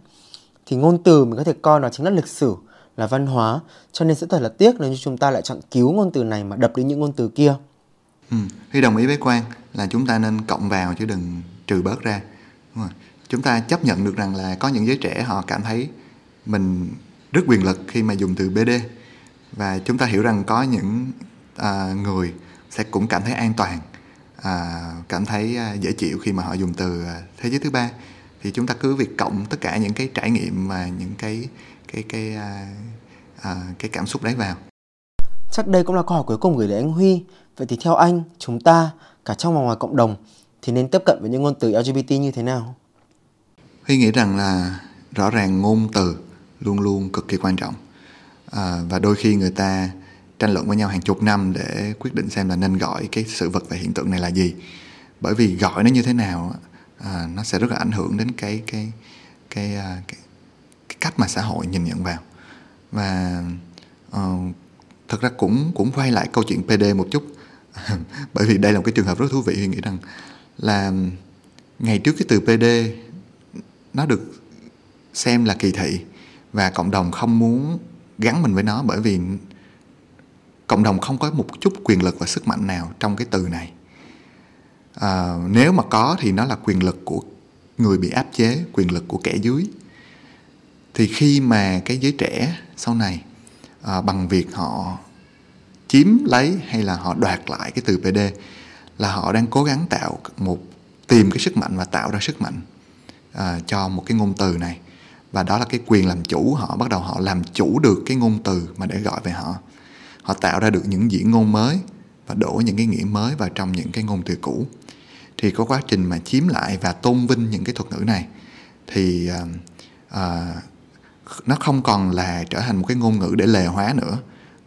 Speaker 1: Thì ngôn từ mình có thể coi nó chính là lịch sử, là văn hóa, cho nên sẽ thật là tiếc nếu như chúng ta lại chọn cứu ngôn từ này mà đập đi những ngôn từ kia.
Speaker 2: Ừ, Huy đồng ý với Quang là chúng ta nên cộng vào chứ đừng trừ bớt ra. Đúng rồi. Chúng ta chấp nhận được rằng là có những giới trẻ họ cảm thấy mình rất quyền lực khi mà dùng từ BD và chúng ta hiểu rằng có những à, người sẽ cũng cảm thấy an toàn à, cảm thấy à, dễ chịu khi mà họ dùng từ à, thế giới thứ ba thì chúng ta cứ việc cộng tất cả những cái trải nghiệm và những cái cái cái à, à, cái cảm xúc đấy vào
Speaker 1: Chắc đây cũng là câu hỏi cuối cùng gửi đến anh Huy. Vậy thì theo anh, chúng ta, cả trong và ngoài cộng đồng, thì nên tiếp cận với những ngôn từ LGBT như thế nào?
Speaker 2: Huy nghĩ rằng là rõ ràng ngôn từ luôn luôn cực kỳ quan trọng à, và đôi khi người ta tranh luận với nhau hàng chục năm để quyết định xem là nên gọi cái sự vật và hiện tượng này là gì bởi vì gọi nó như thế nào à, nó sẽ rất là ảnh hưởng đến cái cái cái, cái, cái, cái cách mà xã hội nhìn nhận vào. Và uh, thật ra cũng cũng quay lại câu chuyện PD một chút. Bởi vì đây là một cái trường hợp rất thú vị Huy nghĩ rằng là ngày trước cái từ PD nó được xem là kỳ thị và cộng đồng không muốn gắn mình với nó bởi vì cộng đồng không có một chút quyền lực và sức mạnh nào trong cái từ này à, nếu mà có thì nó là quyền lực của người bị áp chế quyền lực của kẻ dưới. Thì khi mà cái giới trẻ sau này à, bằng việc họ chiếm lấy hay là họ đoạt lại cái từ PD là họ đang cố gắng tạo một tìm cái sức mạnh và tạo ra sức mạnh à, cho một cái ngôn từ này. Và đó là cái quyền làm chủ họ bắt đầu họ làm chủ được cái ngôn từ mà để gọi về họ. Họ tạo ra được những diễn ngôn mới và đổ những cái nghĩa mới vào trong những cái ngôn từ cũ thì có quá trình mà chiếm lại và tôn vinh những cái thuật ngữ này thì uh, uh, nó không còn là trở thành một cái ngôn ngữ để lề hóa nữa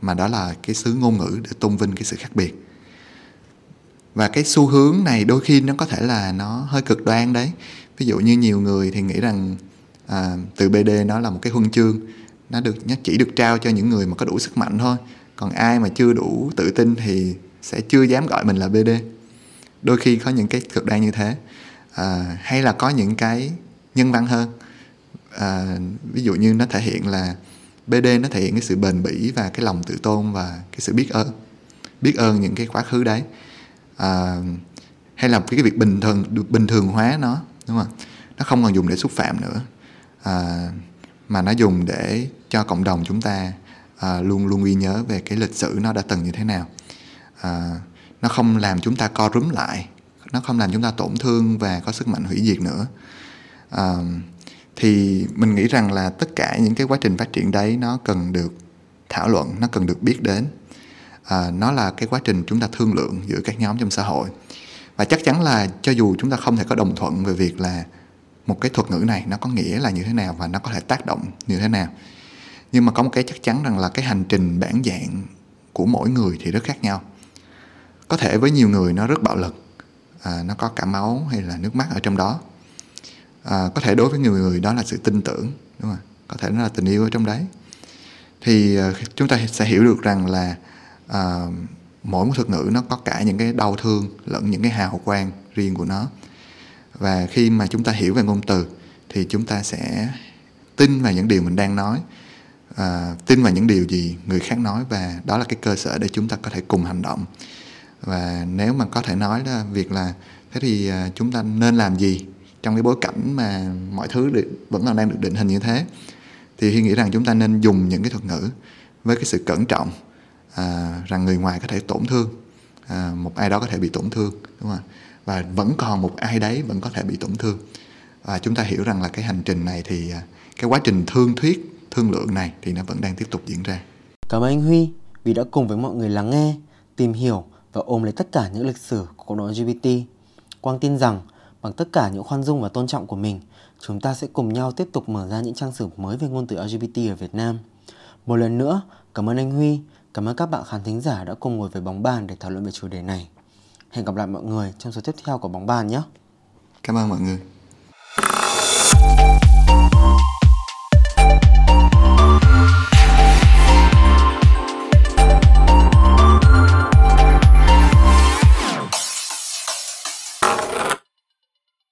Speaker 2: mà đó là cái xứ ngôn ngữ để tôn vinh cái sự khác biệt. Và cái xu hướng này đôi khi nó có thể là nó hơi cực đoan đấy. Ví dụ như nhiều người thì nghĩ rằng à, từ bd nó là một cái huân chương nó được nó chỉ được trao cho những người mà có đủ sức mạnh thôi. Còn ai mà chưa đủ tự tin thì sẽ chưa dám gọi mình là bd đôi khi có những cái cực đoan như thế. À, hay là có những cái nhân văn hơn. À, ví dụ như nó thể hiện là BD nó thể hiện cái sự bền bỉ và cái lòng tự tôn và cái sự biết ơn. Biết ơn những cái quá khứ đấy. À, hay là cái việc bình thường bình thường hóa nó đúng không? Nó không còn dùng để xúc phạm nữa. À, mà nó dùng để cho cộng đồng chúng ta à, luôn luôn ghi nhớ về cái lịch sử nó đã từng như thế nào. À, nó không làm chúng ta co rúm lại. Nó không làm chúng ta tổn thương và có sức mạnh hủy diệt nữa. À, thì mình nghĩ rằng là tất cả những cái quá trình phát triển đấy nó cần được thảo luận nó cần được biết đến. À, nó là cái quá trình chúng ta thương lượng giữa các nhóm trong xã hội. Và chắc chắn là cho dù chúng ta không thể có đồng thuận về việc là một cái thuật ngữ này nó có nghĩa là như thế nào và nó có thể tác động như thế nào nhưng mà có một cái chắc chắn rằng là cái hành trình bản dạng của mỗi người thì rất khác nhau có thể với nhiều người nó rất bạo lực à, nó có cả máu hay là nước mắt ở trong đó. À, có thể đối với nhiều người đó là sự tin tưởng đúng không có thể nó là tình yêu ở trong đấy. Thì à, chúng ta sẽ hiểu được rằng là à, mỗi một thuật ngữ nó có cả những cái đau thương lẫn những cái hào quang riêng của nó. Và khi mà chúng ta hiểu về ngôn từ thì chúng ta sẽ tin vào những điều mình đang nói à, tin vào những điều gì người khác nói và đó là cái cơ sở để chúng ta có thể cùng hành động và nếu mà có thể nói là việc là thế thì à, chúng ta nên làm gì trong cái bối cảnh mà mọi thứ được, vẫn còn đang được định hình như thế? Thì hy nghĩ rằng chúng ta nên dùng những cái thuật ngữ với cái sự cẩn trọng à, rằng người ngoài có thể tổn thương à, một ai đó có thể bị tổn thương đúng không và vẫn còn một ai đấy vẫn có thể bị tổn thương. Và chúng ta hiểu rằng là cái hành trình này thì à, cái quá trình thương thuyết thương lượng này thì nó vẫn đang tiếp tục diễn ra.
Speaker 1: Cảm ơn anh Huy vì đã cùng với mọi người lắng nghe tìm hiểu và ôm lấy tất cả những lịch sử của cộng đồng LGBT Quang tin rằng, bằng tất cả những khoan dung và tôn trọng của mình, chúng ta sẽ cùng nhau tiếp tục mở ra những trang sử mới về ngôn từ LGBT ở Việt Nam một lần nữa, cảm ơn anh Huy, Cảm ơn các bạn khán thính giả đã cùng ngồi với bóng bàn để thảo luận về chủ đề này. Hẹn gặp lại mọi người trong số tiếp theo của bóng bàn nhé.
Speaker 2: Cảm ơn mọi người.